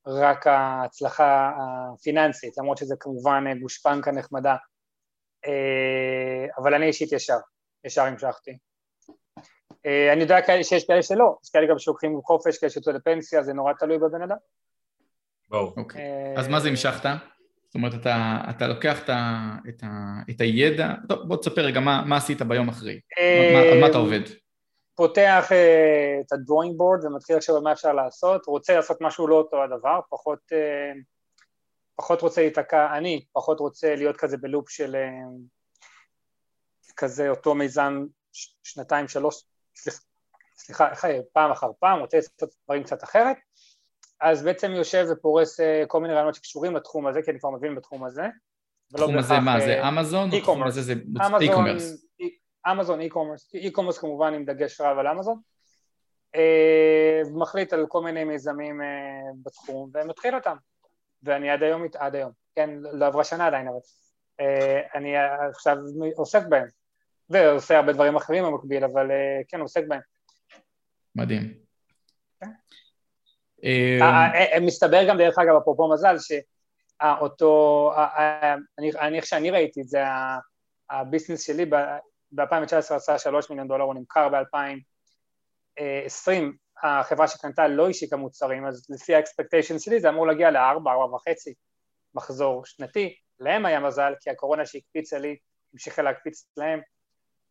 D: רק ההצלחה הפיננסית, למרות שזה כמובן גושפנקה נחמדה, אה, אבל אני אישית ישר, ישר המשכתי. אה, אני יודע שיש כאלה שלא, יש כאלה גם שלוקחים חופש, כאלה שיוצאו לפנסיה, זה נורא תלוי בבן אדם.
B: ברור. אוקיי. אז מה זה המשכת? זאת אומרת, אתה, אתה לוקח את, ה, את, ה, את הידע, טוב, בוא תספר רגע מה, מה עשית ביום אחרי, מה, על מה אתה עובד?
D: פותח uh, את הדרוינג בורד ומתחיל לחשוב על מה אפשר לעשות, רוצה לעשות משהו לא אותו הדבר, פחות, uh, פחות רוצה להיתקע, אני פחות רוצה להיות כזה בלופ של uh, כזה אותו מיזם שנתיים, שלוש, סליחה, סליחה, פעם אחר פעם, רוצה לעשות דברים קצת אחרת, אז בעצם יושב ופורס כל מיני רעיונות שקשורים לתחום הזה, כי אני כבר מבין בתחום הזה.
B: תחום הזה מה, זה אמזון?
D: e-commerce. E-commerce. אמזון אי-קומרס כמובן עם דגש רב על אמזון, אה, מחליט על כל מיני מיזמים אה, בתחום ומתחיל אותם, ואני עד היום, עד היום, כן, לא עברה שנה עדיין, אבל אה, אני עכשיו עוסק בהם, ועושה הרבה דברים אחרים במקביל, אבל כן, עוסק בהם. מדהים. כן. מסתבר גם דרך אגב, אפרופו מזל, שאותו, אני איך שאני ראיתי את זה, הביזנס שלי ב-2019 עשה 3 מיליון דולר, הוא נמכר ב-2020, החברה שקנתה לא השיקה מוצרים, אז לפי האקספקטיישן שלי זה אמור להגיע ל-4, 4 וחצי מחזור שנתי, להם היה מזל, כי הקורונה שהקפיצה לי, המשיכה להקפיץ להם,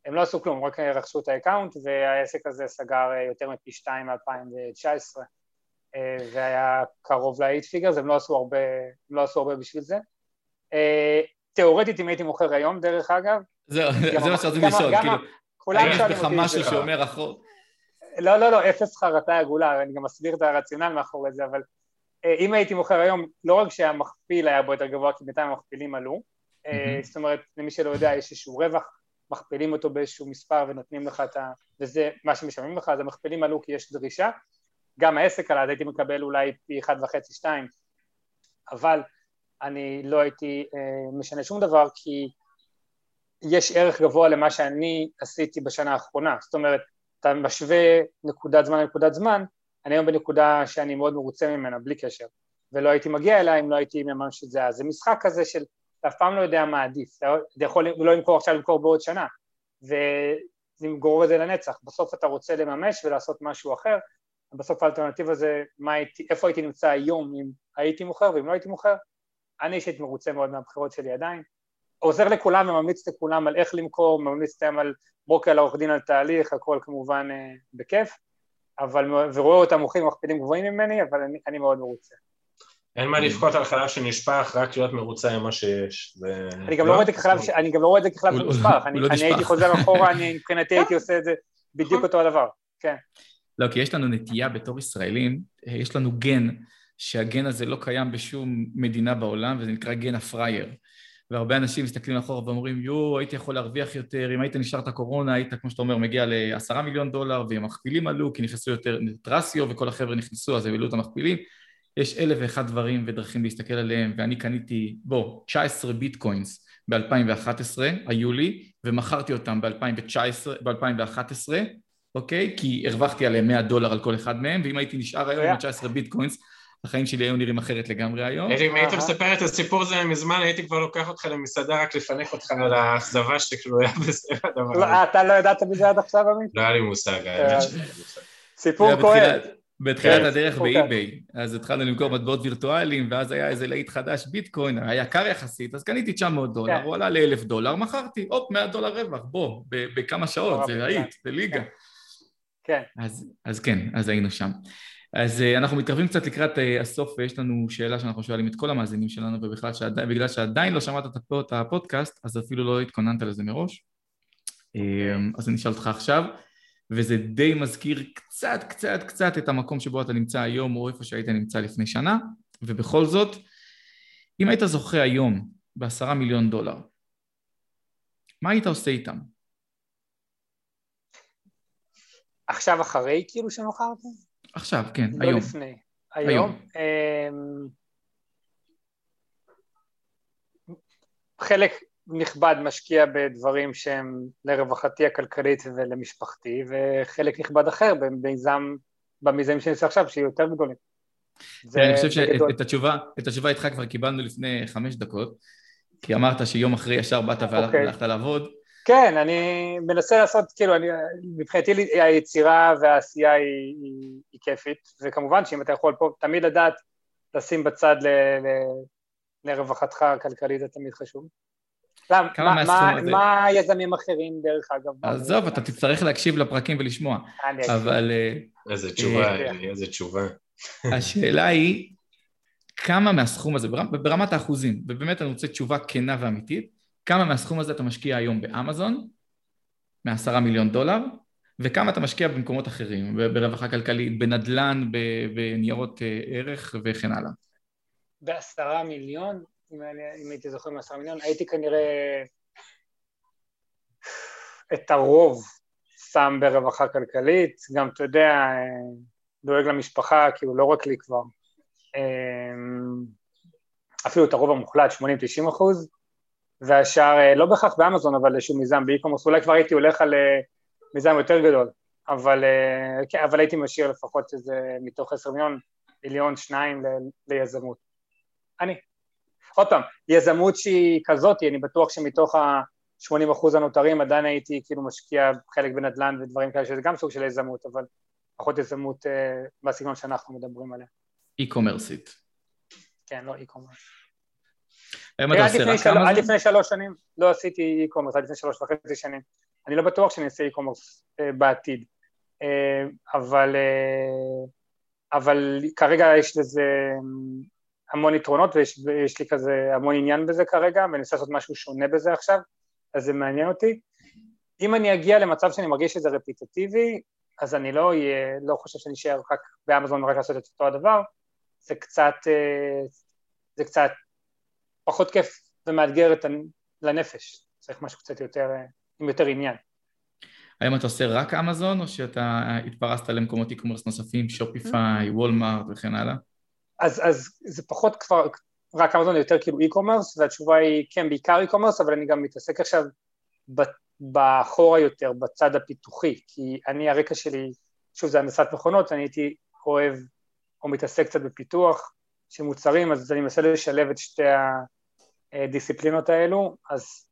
D: הם לא עשו כלום, רק רכשו את ה account, והעסק הזה סגר יותר מפי 2 מ-2019, והיה קרוב ל-8 figures, הם לא עשו הרבה, הם לא עשו הרבה בשביל זה. תיאורטית אם הייתי מוכר היום, דרך אגב,
B: זהו, זה מה שרציתי לשאול, כאילו, האם יש בך משהו שאומר אחור?
D: לא, לא, לא, אפס חרטה עגולה, אני גם מסביר את הרציונל מאחורי זה, אבל אה, אם הייתי מוכר היום, לא רק שהמכפיל היה בו יותר גבוה, כי בינתיים המכפילים עלו, אה, זאת אומרת, למי שלא יודע, יש איזשהו רווח, מכפילים אותו באיזשהו מספר ונותנים לך את ה... וזה מה שמשלמים לך, אז המכפילים עלו כי יש דרישה, גם העסק עלה, אז הייתי מקבל אולי פי אחד וחצי, שתיים, אבל אני לא הייתי אה, משנה שום דבר, כי יש ערך גבוה למה שאני עשיתי בשנה האחרונה, זאת אומרת, אתה משווה נקודת זמן לנקודת זמן, אני היום בנקודה שאני מאוד מרוצה ממנה, בלי קשר, ולא הייתי מגיע אליה אם לא הייתי ממש את זה, אז זה משחק כזה של, אתה אף פעם לא יודע מה עדיף, אתה יכול לא למכור עכשיו, למכור בעוד שנה, ולמגור את זה לנצח, בסוף אתה רוצה לממש ולעשות משהו אחר, בסוף האלטרנטיבה זה הייתי, איפה הייתי נמצא היום אם הייתי מוכר ואם לא הייתי מוכר, אני אישית מרוצה מאוד מהבחירות שלי עדיין, עוזר לכולם וממליץ לכולם על איך למכור, ממליץ להם על ברוקר לעורך דין על תהליך, הכל כמובן אה, בכיף, אבל, ורואה אותם מוכרים מכפילים גבוהים ממני, אבל אני, אני מאוד מרוצה.
C: אין מה לבכות על חלב שנשפך, רק להיות מרוצה ממה שיש.
D: אני גם לא רואה את זה כחלב אני גם לא רואה את זה כחלב לא- שנשפך, אני לא הייתי חוזר אחורה, אני מבחינתי הייתי עושה את זה בדיוק אותו הדבר, כן.
B: לא, כי יש לנו נטייה בתור ישראלים, יש לנו גן, שהגן הזה לא קיים בשום מדינה בעולם, וזה נקרא גן הפראייר. והרבה אנשים מסתכלים אחורה ואומרים, יואו, הייתי יכול להרוויח יותר, אם היית נשאר את הקורונה, היית, כמו שאתה אומר, מגיע לעשרה מיליון דולר, והמכפילים עלו, כי נכנסו יותר טרסיו, וכל החבר'ה נכנסו, אז העלו את המכפילים. יש אלף ואחד דברים ודרכים להסתכל עליהם, ואני קניתי, בוא, 19 ביטקוינס ב-2011, היו לי, ומכרתי אותם ב-2011, אוקיי? כי הרווחתי עליהם 100 דולר על כל אחד מהם, ואם הייתי נשאר היום עם 19 ביטקוינס, החיים שלי היו נראים אחרת לגמרי היום.
C: אם היית מספר את הסיפור הזה מזמן, הייתי כבר לוקח אותך למסעדה רק לפנק אותך על האכזבה שתלויה בזה הדבר
D: לא, הזה. אתה לא ידעת מזה עד עכשיו, עמית?
C: לא היה לי מושג.
D: סיפור כואב.
B: בתחילת כן, הדרך באי-ביי, אז התחלנו למכור מטבעות וירטואליים, ואז היה איזה להיט חדש, ביטקוין, היה יקר יחסית, אז קניתי 900 דולר, כן. הוא עלה ל-1,000 דולר, מכרתי, הופ, 100 דולר רווח, בוא, בכמה שעות, זה להיט, זה ליגה.
D: כן.
B: אז כן, אז היינו שם. אז uh, אנחנו מתקרבים קצת לקראת uh, הסוף ויש לנו שאלה שאנחנו שואלים את כל המאזינים שלנו ובכלל שבגלל שעדיין לא שמעת את הפודקאסט אז אפילו לא התכוננת לזה מראש um, אז אני אשאל אותך עכשיו וזה די מזכיר קצת קצת קצת את המקום שבו אתה נמצא היום או איפה שהיית נמצא לפני שנה ובכל זאת אם היית זוכה היום בעשרה מיליון דולר מה היית עושה איתם?
D: עכשיו אחרי כאילו שמכרת?
B: עכשיו, כן,
D: לא
B: היום.
D: לפני. היום. היום. אמ, חלק נכבד משקיע בדברים שהם לרווחתי הכלכלית ולמשפחתי, וחלק נכבד אחר במיזם, במיזמים שאני עושה עכשיו, שיהיו יותר גדולים.
B: זה, אני חושב שאת התשובה, את התשובה איתך כבר קיבלנו לפני חמש דקות, כי אמרת שיום אחרי ישר באת והלכת אוקיי. לעבוד.
D: כן, אני מנסה לעשות, כאילו, אני, מבחינתי היצירה והעשייה היא, היא, היא כיפית, וכמובן שאם אתה יכול פה תמיד לדעת לשים בצד ל, ל, לרווחתך הכלכלית זה תמיד חשוב. למה, מה, מה, מה יזמים אחרים דרך אגב?
B: עזוב, אתה תצטרך להקשיב לפרקים ולשמוע, אבל... אה,
C: איזה תשובה, אה, איזה תשובה.
B: השאלה היא, כמה מהסכום הזה, ברמת האחוזים, ובאמת אני רוצה תשובה כנה ואמיתית, כמה מהסכום הזה אתה משקיע היום באמזון, מעשרה מיליון דולר, וכמה אתה משקיע במקומות אחרים, ברווחה כלכלית, בנדל"ן, בניירות אה, ערך וכן הלאה.
D: בעשרה מיליון, אם, אם הייתי זוכר מעשרה מיליון, הייתי כנראה את הרוב שם ברווחה כלכלית, גם אתה יודע, דואג למשפחה, כאילו לא רק לי כבר, אה, אפילו את הרוב המוחלט, 80-90 אחוז, והשאר אה, לא בהכרח באמזון, אבל איזשהו מיזם באי-קומרס, אולי כבר הייתי הולך על אה, מיזם יותר גדול, אבל, אה, כן, אבל הייתי משאיר לפחות איזה מתוך עשר מיליון, מיליון, שניים ליזמות. אני. עוד פעם, יזמות שהיא כזאת, אני בטוח שמתוך ה-80 אחוז הנותרים עדיין הייתי כאילו משקיע חלק בנדל"ן ודברים כאלה, שזה גם סוג של יזמות, אבל פחות יזמות בסגנון שאנחנו מדברים עליה.
B: אי-קומרסית.
D: כן, לא e-commerce.
B: היום אתה עושה רק אמזון?
D: עד לפני שלוש שנים לא עשיתי e-commerce, עד לפני שלוש וחצי שנים. אני לא בטוח שאני אעשה אי-קומרס אה, בעתיד, אה, אבל, אה, אבל כרגע יש לזה המון יתרונות ויש לי כזה המון עניין בזה כרגע ואני רוצה לעשות משהו שונה בזה עכשיו, אז זה מעניין אותי. אם אני אגיע למצב שאני מרגיש שזה רפיטטיבי, אז אני לא, יהיה, לא חושב שאני אשאר רק באמזון ורק לעשות את אותו הדבר, זה קצת, זה קצת פחות כיף ומאתגר לנפש, צריך משהו קצת יותר, עם יותר עניין.
B: האם אתה עושה רק אמזון או שאתה התפרסת למקומות e-commerce נוספים, שופיפיי, וולמארט וכן הלאה?
D: אז, אז זה פחות כבר, רק אמזון זה יותר כאילו e-commerce והתשובה היא כן בעיקר e-commerce אבל אני גם מתעסק עכשיו באחורה יותר, בצד הפיתוחי כי אני הרקע שלי, שוב זה הנדסת מכונות, אני הייתי אוהב או מתעסק קצת בפיתוח של מוצרים אז אני מנסה לשלב את שתי ה... הדיסציפלינות האלו, אז,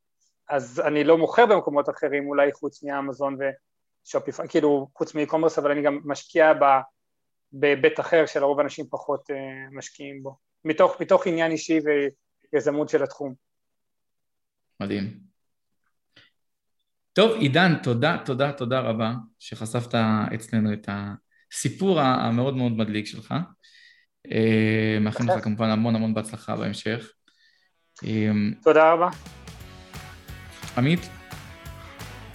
D: אז אני לא מוכר במקומות אחרים, אולי חוץ מאמזון ושופיפיי, כאילו חוץ מאי-קומרס, אבל אני גם משקיע בהיבט אחר שלרוב אנשים פחות uh, משקיעים בו, מתוך, מתוך עניין אישי ויזמות של התחום.
B: מדהים. טוב, עידן, תודה, תודה, תודה רבה שחשפת אצלנו את הסיפור המאוד מאוד מדליק שלך. אה, מאחלים לך כמובן המון המון בהצלחה בהמשך.
D: תודה רבה.
B: עמית?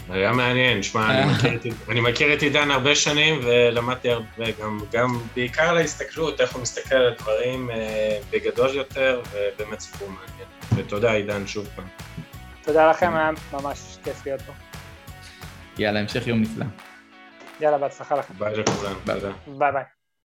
C: היה מעניין, שמע, אני, אני מכיר את עידן הרבה שנים ולמדתי הרבה, גם, גם בעיקר על ההסתכלות, איך הוא מסתכל על הדברים אה, בגדול יותר, ובאמת סיפור מעניין. ותודה עידן, שוב פעם.
D: תודה לכם, היה ממש כיף להיות פה.
B: יאללה, המשך יום נפלא.
D: יאללה, בהצלחה לכם.
C: ביי לכולם.
B: ביי
D: ביי. ביי.